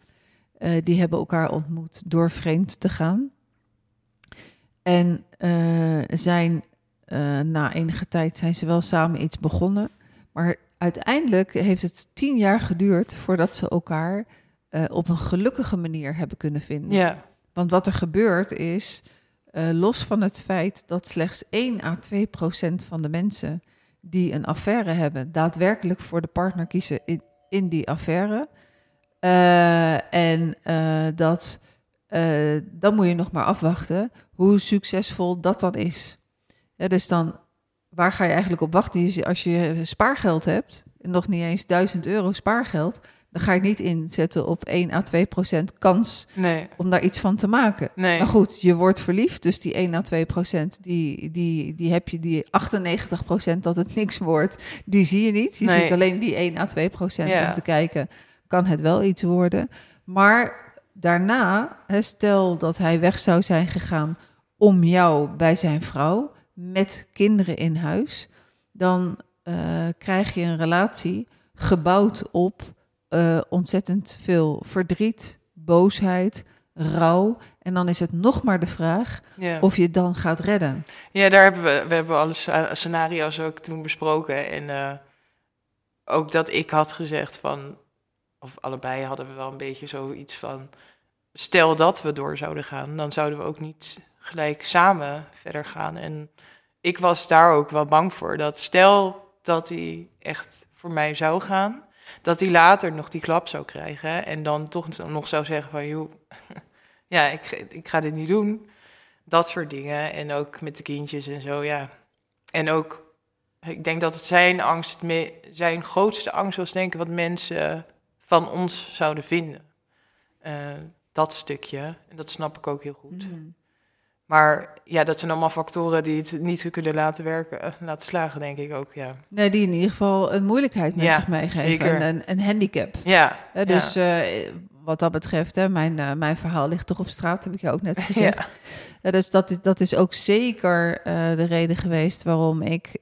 Die hebben elkaar ontmoet door vreemd te gaan. En zijn na enige tijd zijn ze wel samen iets begonnen. Maar uiteindelijk heeft het tien jaar geduurd voordat ze elkaar op een gelukkige manier hebben kunnen vinden. Ja. Want wat er gebeurt is, los van het feit dat slechts 1 à 2 procent van de mensen die een affaire hebben, daadwerkelijk voor de partner kiezen in, in die affaire. Uh, en dat, dan moet je nog maar afwachten hoe succesvol dat dan is. Ja, dus dan waar ga je eigenlijk op wachten? Als je spaargeld hebt, nog niet eens 1000 euro spaargeld, dan ga je niet inzetten op 1 à 2 procent kans nee. om daar iets van te maken. Nee. Maar goed, je wordt verliefd, dus die 1 à 2 procent, die, die, die heb je, die 98 procent dat het niks wordt, die zie je niet. Je Nee. ziet alleen die 1 à 2 procent Ja. om te kijken, kan het wel iets worden. Maar daarna, stel dat hij weg zou zijn gegaan om jou bij zijn vrouw, met kinderen in huis, dan eh, krijg je een relatie gebouwd op eh, ontzettend veel verdriet, boosheid, rouw. En dan is het nog maar de vraag Ja. of je het dan gaat redden. Ja, daar hebben we, we hebben alle sca- scenario's ook toen besproken. En eh, ook dat ik had gezegd van, of allebei hadden we wel een beetje zoiets van, stel dat we door zouden gaan, dan zouden we ook niet gelijk samen verder gaan. En ik was daar ook wel bang voor, dat stel dat hij echt voor mij zou gaan, dat hij later nog die klap zou krijgen en dan toch nog zou zeggen van, joh, ja, ik, ik ga dit niet doen. Dat soort dingen. En ook met de kindjes en zo, ja. En ook, ik denk dat het zijn angst, zijn grootste angst was, denk ik, wat mensen van ons zouden vinden. Eh, dat stukje. En dat snap ik ook heel goed. Maar ja, dat zijn allemaal factoren die het niet kunnen laten werken, eh, laten slagen, denk ik ook, ja. Nee, die in ieder geval een moeilijkheid met Ja, zich meegeven. En een, een handicap. Ja, dus eh, wat dat betreft, hè, mijn, mijn verhaal ligt toch op straat, heb ik je ook net gezegd. dus dat, is- dat is ook zeker de reden geweest waarom ik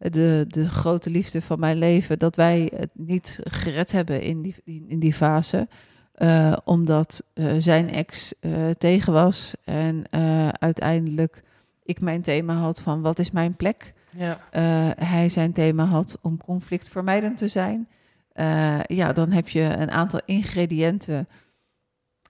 de, de grote liefde van mijn leven, dat wij het niet gered hebben in die, in, die fase. Eh, omdat eh, zijn ex eh, tegen was en uiteindelijk ik mijn thema had van wat is mijn plek. ja. Hij zijn thema had om conflictvermijdend te zijn. Ja, dan heb je een aantal ingrediënten.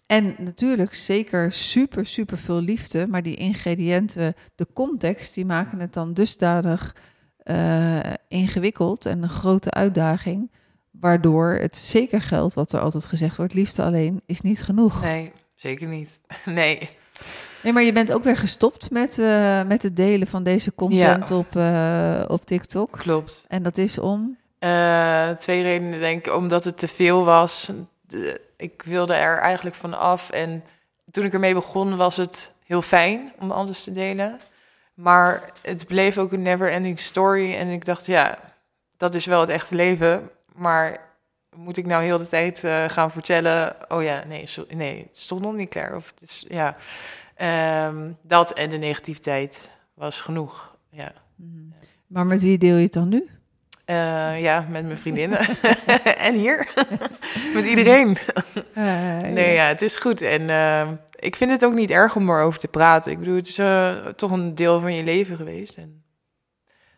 En natuurlijk zeker super, super veel liefde. Maar die ingrediënten, de context, die maken het dan dusdanig eh, ingewikkeld en een grote uitdaging. Waardoor het zeker geldt wat er altijd gezegd wordt: liefde alleen is niet genoeg. Nee, zeker niet. Nee. Nee, maar je bent ook weer gestopt met, eh, met het delen van deze content op, eh, op TikTok. Klopt. En dat is om. Twee redenen, denk ik. Omdat het te veel was. Ik wilde er eigenlijk van af. En toen ik ermee begon, was het heel fijn om alles te delen. Maar het bleef ook een never-ending story. En ik dacht, ja, dat is wel het echte leven. Maar moet ik nou heel de tijd eh, gaan vertellen... oh ja, nee, nee, het is toch nog niet klaar. Of het is, ja, Ehm, dat en de negativiteit was genoeg, ja. Maar met wie deel je het dan nu? Eh, ja, met mijn vriendinnen. en hier. met iedereen. Nee, ja, het is goed. En eh, ik vind het ook niet erg om erover te praten. Ik bedoel, het is eh, toch een deel van je leven geweest. En...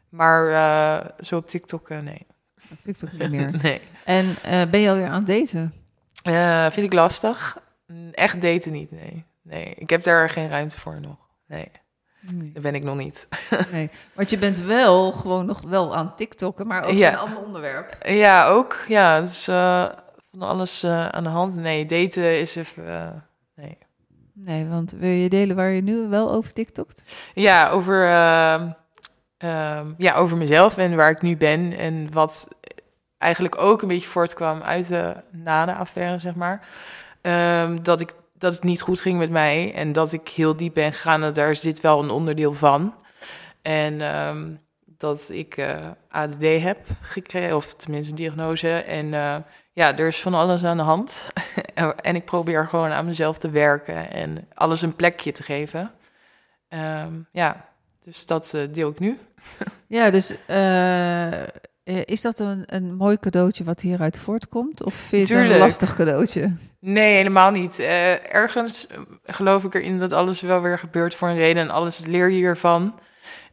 Maar eh, zo op TikTok, eh, nee. Op TikTok niet meer. nee. En eh, ben je alweer aan het daten? Eh, vind ik lastig. Echt daten niet, nee. Nee, ik heb daar geen ruimte voor nog. Nee, Nee. daar ben ik nog niet. nee. Want je bent wel gewoon nog wel aan TikTokken, maar over Ja. een ander onderwerp. Ja, ook. Ja, is eh, van alles eh, aan de hand. Nee, daten is even... eh, nee. Nee, want wil je delen waar je nu wel over TikTokt? Ja, over, ehm, ehm, ja, over mezelf en waar ik nu ben. En wat eigenlijk ook een beetje voortkwam uit de na de affaire, zeg maar. Ehm, dat, ik, dat het niet goed ging met mij en dat ik heel diep ben gegaan. Daar dit wel een onderdeel van. En ehm, dat ik eh, ADD heb gekregen, of tenminste een diagnose. En eh, ja, er is van alles aan de hand. en ik probeer gewoon aan mezelf te werken en alles een plekje te geven. Ehm, ja, dus dat eh, deel ik nu. Ja, dus is dat een, een mooi cadeautje wat hieruit voortkomt? Of vind je het een lastig cadeautje? Nee, helemaal niet. Eh, ergens eh, geloof ik erin dat alles wel weer gebeurt voor een reden en alles leer je hiervan.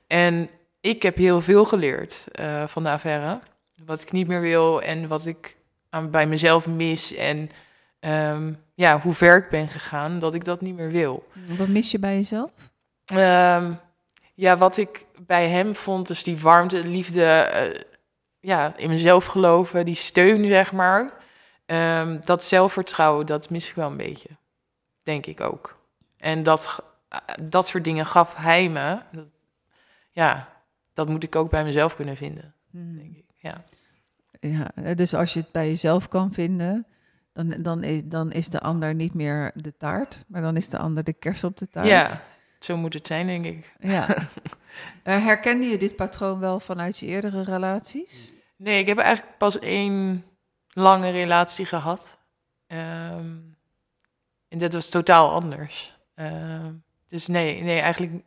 En ik heb heel veel geleerd eh, van de affaire. Wat ik niet meer wil en wat ik aan, bij mezelf mis. En ehm, ja, hoe ver ik ben gegaan, dat ik dat niet meer wil. Wat mis je bij jezelf? Ehm, ja, wat ik bij hem vond, is die warmte, liefde, eh, ja, in mezelf geloven, die steun, zeg maar. Ehm, dat zelfvertrouwen, dat mis ik wel een beetje. Denk ik ook. En dat, eh, dat soort dingen gaf hij me. Dat, ja, dat moet ik ook bij mezelf kunnen vinden, denk ik. Ja, Ja, eh, dus als je het bij jezelf kan vinden, dan, dan, is, dan is de ander niet meer de taart, maar dan is de ander de kers op de taart. ja zo moet het zijn, denk ik. Ja. Eh, herkende je dit patroon wel vanuit je eerdere relaties? Nee, ik heb eigenlijk pas één lange relatie gehad. Ehm, en dat was totaal anders. Ehm, dus nee, nee, eigenlijk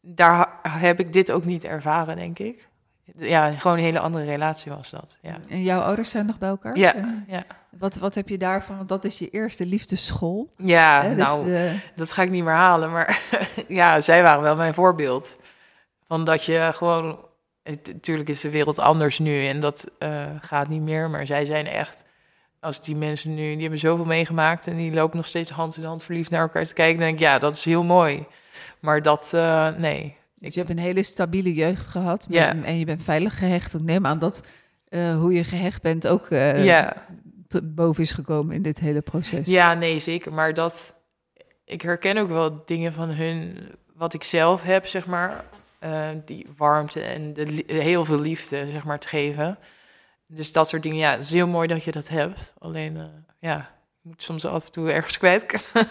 daar heb ik dit ook niet ervaren, denk ik. Ja, gewoon een hele andere relatie was dat. Ja, En jouw ouders zijn nog bij elkaar? ja, En ja. Wat, wat heb je daarvan? Want dat is je eerste liefdesschool. ja? Dus, nou, eh, dat ga ik niet meer halen. Maar ja, zij waren wel mijn voorbeeld. Van dat je gewoon... Natuurlijk is de wereld anders nu en dat eh, gaat niet meer. Maar zij zijn echt... Als die mensen nu... Die hebben zoveel meegemaakt en die lopen nog steeds hand in hand verliefd naar elkaar te kijken. Dan denk ik, ja, dat is heel mooi. Maar dat, eh, nee. dus je hebt een hele stabiele jeugd gehad. Ja. met- En je bent veilig gehecht. Ik neem aan dat hoe je gehecht bent ook ja, te boven is gekomen in dit hele proces. ja, nee, zeker. Maar dat... Ik herken ook wel dingen van hun... Wat ik zelf heb, zeg maar. eh, die warmte en de, heel veel liefde, zeg maar, te geven. Dus dat soort dingen, ja, het is heel mooi dat je dat hebt. Alleen, eh, ja, je moet soms af en toe ergens kwijt.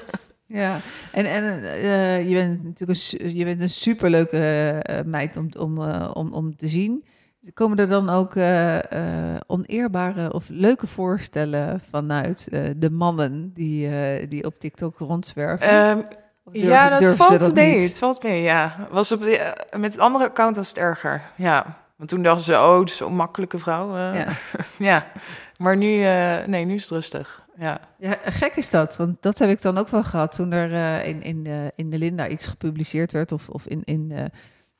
Ja, en, en eh, je bent natuurlijk een, je bent een superleuke eh, meid om, om, eh, om, om te zien. Komen er dan ook eh, eh, oneerbare of leuke voorstellen vanuit eh, de mannen die, die op TikTok rondzwerven? Ehm, ja, dat valt dat mee. niet? Het valt mee, ja. Was op met het andere account was het erger, ja. Want toen dachten ze, oh, het is zo'n makkelijke vrouw. Ja. ja. Maar nu, nee, nu is het rustig, ja. Ja, gek is dat, want dat heb ik dan ook wel gehad toen er in, in, de, in de Linda iets gepubliceerd werd, of, of in, in,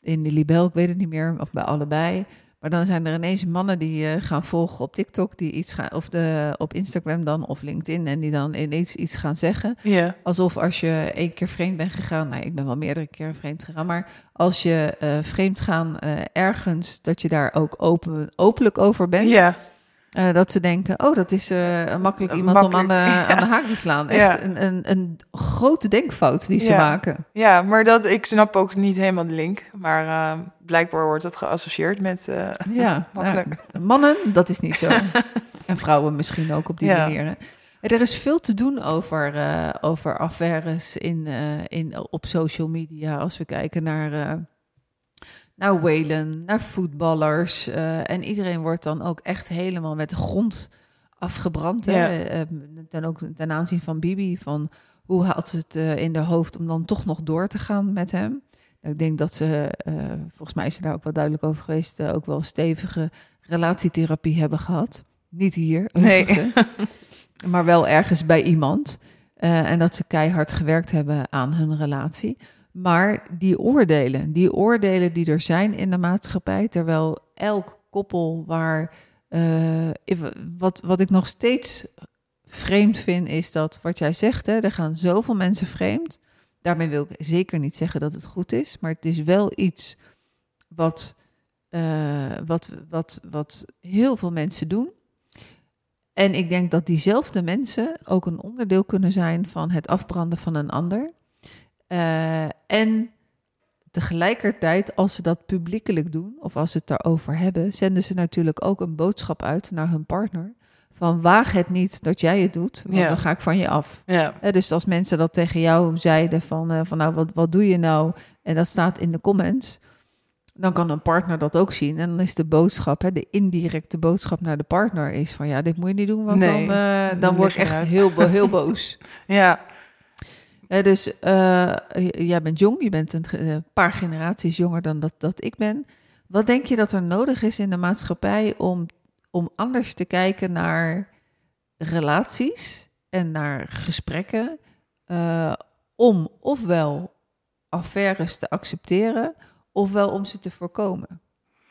in de Libel, ik weet het niet meer, of bij allebei. Maar dan zijn er ineens mannen die eh, gaan volgen op TikTok, die iets gaan, of de, op Instagram dan, of LinkedIn, en die dan ineens iets gaan zeggen. Ja, Alsof als je één keer vreemd bent gegaan, nou, ik ben wel meerdere keren vreemd gegaan, maar als je eh, vreemd gaan eh, ergens, dat je daar ook open, openlijk over bent. ja. Eh, dat ze denken, oh, dat is een makkelijk iemand om aan de, ja. aan de haak te slaan. Echt Ja. een, een, een grote denkfout die ze Ja. maken. ja, maar dat, ik snap ook niet helemaal de link. Maar eh, blijkbaar wordt dat geassocieerd met... Ja, Makkelijk. mannen, dat is niet zo. en vrouwen misschien ook op die manier. hè. Er is veel te doen over, over affaires in, in, op social media. Als we kijken naar, naar Whalen, naar voetballers. eh, en iedereen wordt dan ook echt helemaal met de grond afgebrand. Ja. Eh, ten, ook ten aanzien van Bibi. Van hoe haalt ze het eh, in de hoofd om dan toch nog door te gaan met hem? Ik denk dat ze, volgens mij is ze daar ook wel duidelijk over geweest, ook wel stevige relatietherapie hebben gehad. Niet hier, Nee. maar wel ergens bij iemand. En dat ze keihard gewerkt hebben aan hun relatie. Maar die oordelen, die oordelen die er zijn in de maatschappij, terwijl elk koppel waar. eh, wat, wat ik nog steeds vreemd vind, is dat wat jij zegt, hè, er gaan zoveel mensen vreemd. Daarmee wil ik zeker niet zeggen dat het goed is, maar het is wel iets wat, eh, wat, wat, wat heel veel mensen doen. En ik denk dat diezelfde mensen ook een onderdeel kunnen zijn van het afbranden van een ander. Eh, en tegelijkertijd, als ze dat publiekelijk doen, of als ze het daarover hebben, zenden ze natuurlijk ook een boodschap uit naar hun partner. Van waag het niet dat jij het doet, want Ja. dan ga ik van je af. ja, dus als mensen dat tegen jou zeiden van, eh, van nou, wat, wat doe je nou? En dat staat in de comments. dan kan een partner dat ook zien. En dan is de boodschap, hè, de indirecte boodschap naar de partner is van ja, dit moet je niet doen, want Nee, dan, eh, dan word ik echt heel, heel boos. Ja, Eh, dus eh, jij bent jong, je bent een eh, paar generaties jonger dan dat, dat ik ben. Wat denk je dat er nodig is in de maatschappij om, om anders te kijken naar relaties en naar gesprekken? om ofwel affaires te accepteren, ofwel om ze te voorkomen?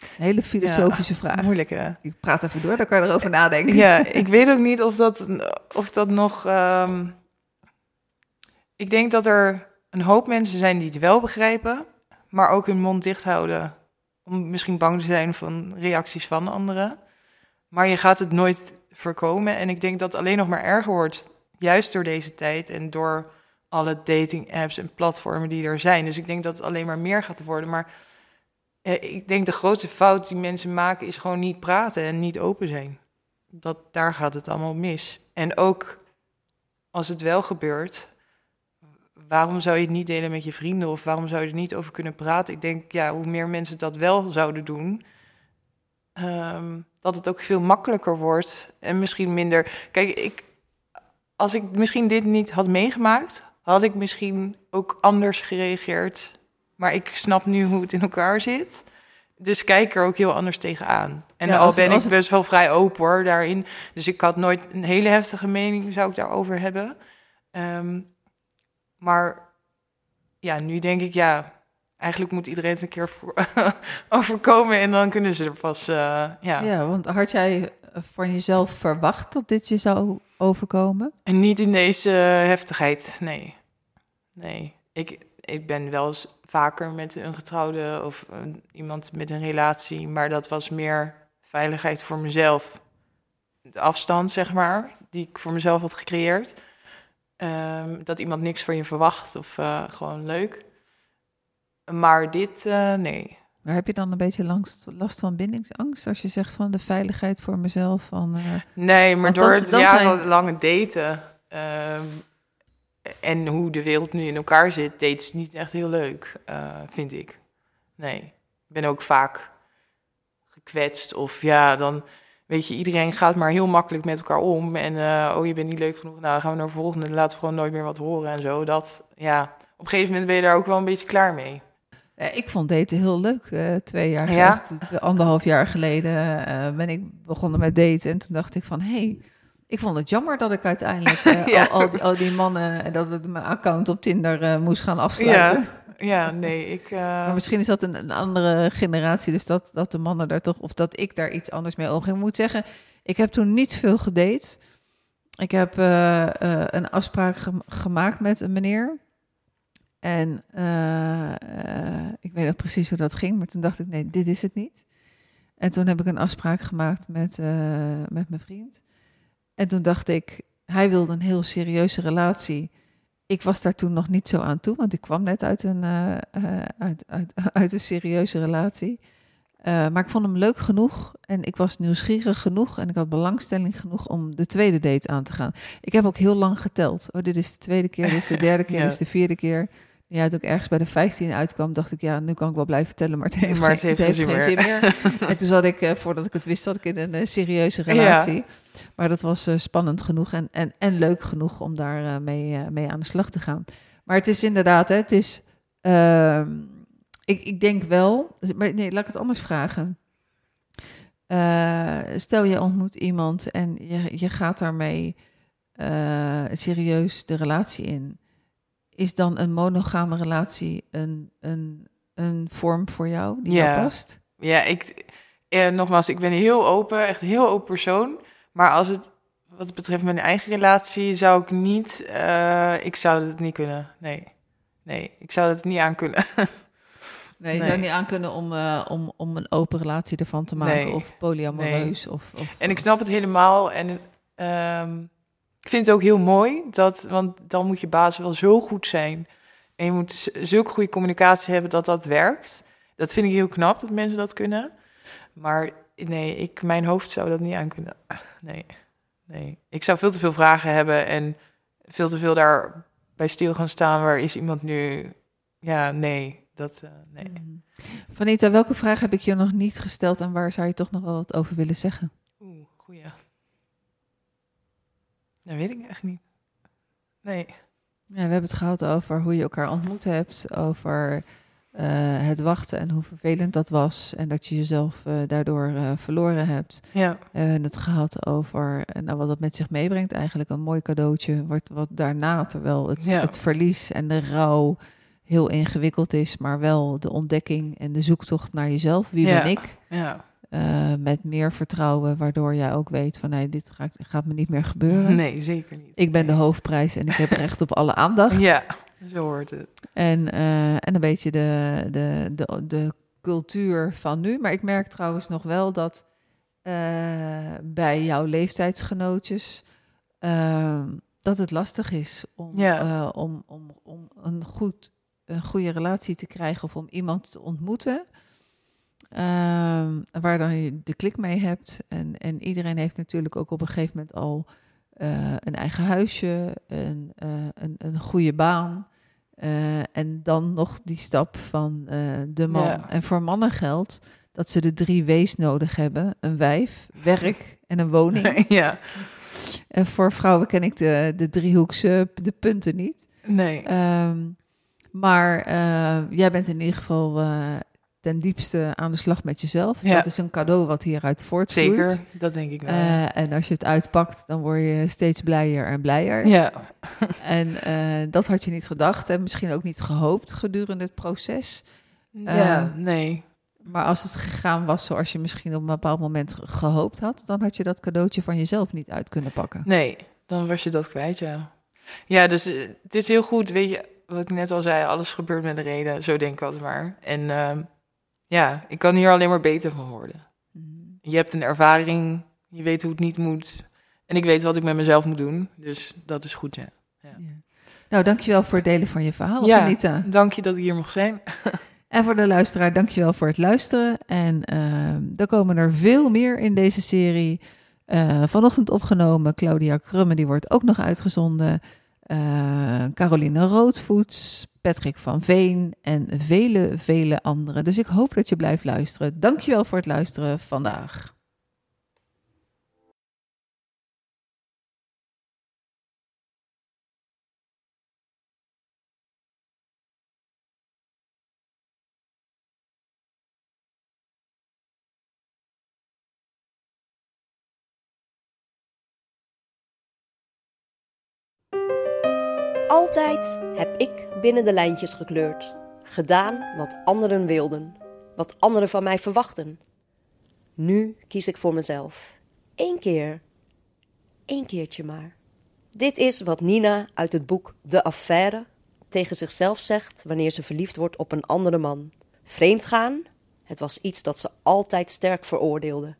Een hele filosofische vraag. moeilijk hè? Ik praat even door, dan kan je erover nadenken. Ja, ik weet ook niet of dat, of dat nog. ehm, ik denk dat er een hoop mensen zijn die het wel begrijpen, maar ook hun mond dicht houden. Om misschien bang te zijn van reacties van anderen. Maar je gaat het nooit voorkomen. En ik denk dat het alleen nog maar erger wordt. Juist door deze tijd en door alle dating apps en platformen die er zijn. Dus ik denk dat het alleen maar meer gaat worden. Maar eh, ik denk de grootste fout die mensen maken is gewoon niet praten en niet open zijn dat daar gaat het allemaal mis. En ook als het wel gebeurt, waarom zou je het niet delen met je vrienden of waarom zou je er niet over kunnen praten? Ik denk, ja, hoe meer mensen dat wel zouden doen, ehm, dat het ook veel makkelijker wordt en misschien minder. Kijk, ik, als ik misschien dit niet had meegemaakt, had ik misschien ook anders gereageerd. Maar ik snap nu hoe het in elkaar zit. Dus kijk er ook heel anders tegenaan. En Ja, al ben ik best wel vrij open hoor, daarin. Dus ik had nooit een hele heftige mening, zou ik daarover hebben. Ehm, maar ja, nu denk ik, ja, eigenlijk moet iedereen het een keer voor, overkomen en dan kunnen ze er pas, eh, ja. Ja, want had jij van jezelf verwacht dat dit je zou overkomen? En niet in deze heftigheid, nee. Nee, ik, ik ben wel eens vaker met een getrouwde of een- iemand met een relatie, maar dat was meer veiligheid voor mezelf. De afstand, zeg maar, die ik voor mezelf had gecreëerd. Ehm, dat iemand niks van je verwacht of eh, gewoon leuk. Maar dit, eh, nee. Maar heb je dan een beetje langs, last van bindingsangst als je zegt van de veiligheid voor mezelf? Van, eh, Nee, maar door dan- het zijn- jarenlange daten ehm, en hoe de wereld nu in elkaar zit, dates niet echt heel leuk, vind ik. Nee, ik ben ook vaak gekwetst of ja, dan weet je, iedereen gaat maar heel makkelijk met elkaar om en eh, oh, je bent niet leuk genoeg, nou dan gaan we naar de volgende, laten we gewoon nooit meer wat horen en zo. Dat, ja, op een gegeven moment ben je daar ook wel een beetje klaar mee. eh, ik vond daten heel leuk. eh, twee jaar, Ja? t- anderhalf jaar geleden ben ik begonnen met daten. En toen dacht ik van, hé, hey, ik vond het jammer dat ik uiteindelijk Ja. al, al, die, al die mannen, en dat het mijn account op Tinder moest gaan afsluiten. Ja, ja nee, ik... eh, Maar misschien is dat een, een andere generatie, dus dat, dat de mannen daar toch, of dat ik daar iets anders mee omging. Ik moet zeggen, ik heb toen niet veel gedate. Ik heb eh, eh, een afspraak gem- gemaakt met een meneer. En ik weet nog precies hoe dat ging, maar toen dacht ik, nee, dit is het niet. En toen heb ik een afspraak gemaakt met, met mijn vriend. En toen dacht ik, hij wilde een heel serieuze relatie. Ik was daar toen nog niet zo aan toe, want ik kwam net uit een, eh, eh, uit, uit, uit een serieuze relatie. Eh, maar ik vond hem leuk genoeg en ik was nieuwsgierig genoeg en ik had belangstelling genoeg om de tweede date aan te gaan. Ik heb ook heel lang geteld. Oh, dit is de tweede keer, dit is de derde keer, Ja. dit is de vierde keer. Ja, toen ik ergens bij de 15 uitkwam, dacht ik, ja, nu kan ik wel blijven tellen, maar het heeft, Maar het geen, heeft geen zin meer. en toen zat ik, eh, voordat ik het wist, zat ik in een eh, serieuze relatie. Maar dat was eh, spannend genoeg en, en, en leuk genoeg om daar mee, mee aan de slag te gaan. Maar het is inderdaad, hè, het is. ehm, ik, ik denk wel. Maar nee, laat ik het anders vragen. Stel je ontmoet iemand en je, je gaat daarmee serieus de relatie in. Is dan een monogame relatie een, een, een vorm voor jou die Ja. jou past? Ja, ik, eh, nogmaals, ik ben heel open, echt een heel open persoon. Maar als het wat betreft mijn eigen relatie, zou ik niet, eh, ik zou het niet kunnen. Nee, nee, ik zou het niet aan kunnen. Nee, je Nee. zou niet aan kunnen om, eh, om, om een open relatie ervan te maken. Nee. Of polyamoreus. Of, of, En ik snap het helemaal. En ehm, ik vind het ook heel mooi, dat, want dan moet je basis wel zo goed zijn. En je moet zulke goede communicatie hebben dat dat werkt. Dat vind ik heel knap, dat mensen dat kunnen. Maar nee, ik, mijn hoofd zou dat niet aan kunnen. Nee, nee. Ik zou veel te veel vragen hebben en veel te veel daar bij stil gaan staan. Waar is iemand nu? Ja, nee, dat, uh, nee. Mm. Vanita, welke vraag heb ik je nog niet gesteld en waar zou je toch nog wel wat over willen zeggen? Dat weet ik echt niet. Nee. Ja, we hebben het gehad over hoe je elkaar ontmoet hebt, over uh, het wachten en hoe vervelend dat was en dat je jezelf uh, daardoor uh, verloren hebt. Ja. We hebben het gehad over nou, wat dat met zich meebrengt, eigenlijk een mooi cadeautje, wat, wat daarna, terwijl het, Ja. het verlies en de rouw heel ingewikkeld is, maar wel de ontdekking en de zoektocht naar jezelf. Wie Ja. ben ik? Ja. Uh, met meer vertrouwen, waardoor jij ook weet van nee, dit gaat, gaat me niet meer gebeuren. Nee, zeker niet. Ik ben de hoofdprijs en ik heb recht op alle aandacht. Ja, zo hoort het. En, eh, en een beetje de, de, de, de cultuur van nu. Maar ik merk trouwens nog wel dat eh, bij jouw leeftijdsgenootjes eh, dat het lastig is om, Ja. eh, om, om, om een, goed, een goede relatie te krijgen of om iemand te ontmoeten. Ehm, waar dan je de klik mee hebt. En, en iedereen heeft natuurlijk ook op een gegeven moment al eh, een eigen huisje, een, eh, een, een goede baan. Eh, en dan nog die stap van de man. Ja. En voor mannen geldt dat ze de drie W's nodig hebben: een wijf, werk en een woning. ja, en voor vrouwen ken ik de, de driehoekse de punten niet. nee. Ehm, maar jij bent in ieder geval ten diepste aan de slag met jezelf. Ja. Dat is een cadeau wat hieruit voortvloeit. Zeker, dat denk ik wel. Eh, en als je het uitpakt, dan word je steeds blijer en blijer. ja, En eh, dat had je niet gedacht en misschien ook niet gehoopt gedurende het proces. ja, Eh, nee. Maar als het gegaan was zoals je misschien op een bepaald moment ge- gehoopt had, dan had je dat cadeautje van jezelf niet uit kunnen pakken. Nee, dan was je dat kwijt, ja. Ja, dus het is heel goed, weet je, wat ik net al zei, alles gebeurt met een reden, zo denk ik altijd maar. En ehm, ja, ik kan hier alleen maar beter van worden. Je hebt een ervaring, je weet hoe het niet moet. En ik weet wat ik met mezelf moet doen, dus dat is goed, ja. Ja. Nou, dankjewel voor het delen van je verhaal, Ja. Anita. Dank je dat ik hier mocht zijn. En voor de luisteraar, dankjewel voor het luisteren. En ehm er komen er veel meer in deze serie. Eh, vanochtend opgenomen, Claudia Krumme, die wordt ook nog uitgezonden. Eh, Caroline Roodvoets, Patrick van Veen en vele, vele anderen. Dus ik hoop dat je blijft luisteren. Dankjewel voor het luisteren vandaag. Altijd heb ik binnen de lijntjes gekleurd. Gedaan wat anderen wilden. Wat anderen van mij verwachten. Nu kies ik voor mezelf. Eén keer. Eén keertje maar. Dit is wat Nina uit het boek De Affaire tegen zichzelf zegt wanneer ze verliefd wordt op een andere man. Vreemdgaan? Het was iets dat ze altijd sterk veroordeelde.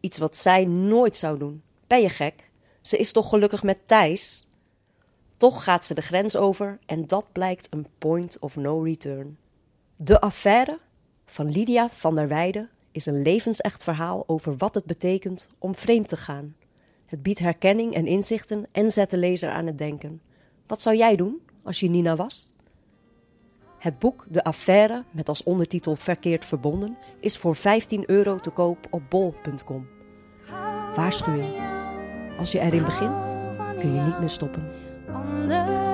Iets wat zij nooit zou doen. Ben je gek? Ze is toch gelukkig met Thijs? Toch gaat ze de grens over en dat blijkt een point of no return. De affaire van Lydia van der Weijden is een levensecht verhaal over wat het betekent om vreemd te gaan. Het biedt herkenning en inzichten en zet de lezer aan het denken. Wat zou jij doen als je Nina was? Het boek De Affaire, met als ondertitel Verkeerd Verbonden, is voor 15 euro te koop op bol.com. Waarschuwing. Als je erin begint, kun je niet meer stoppen. Onder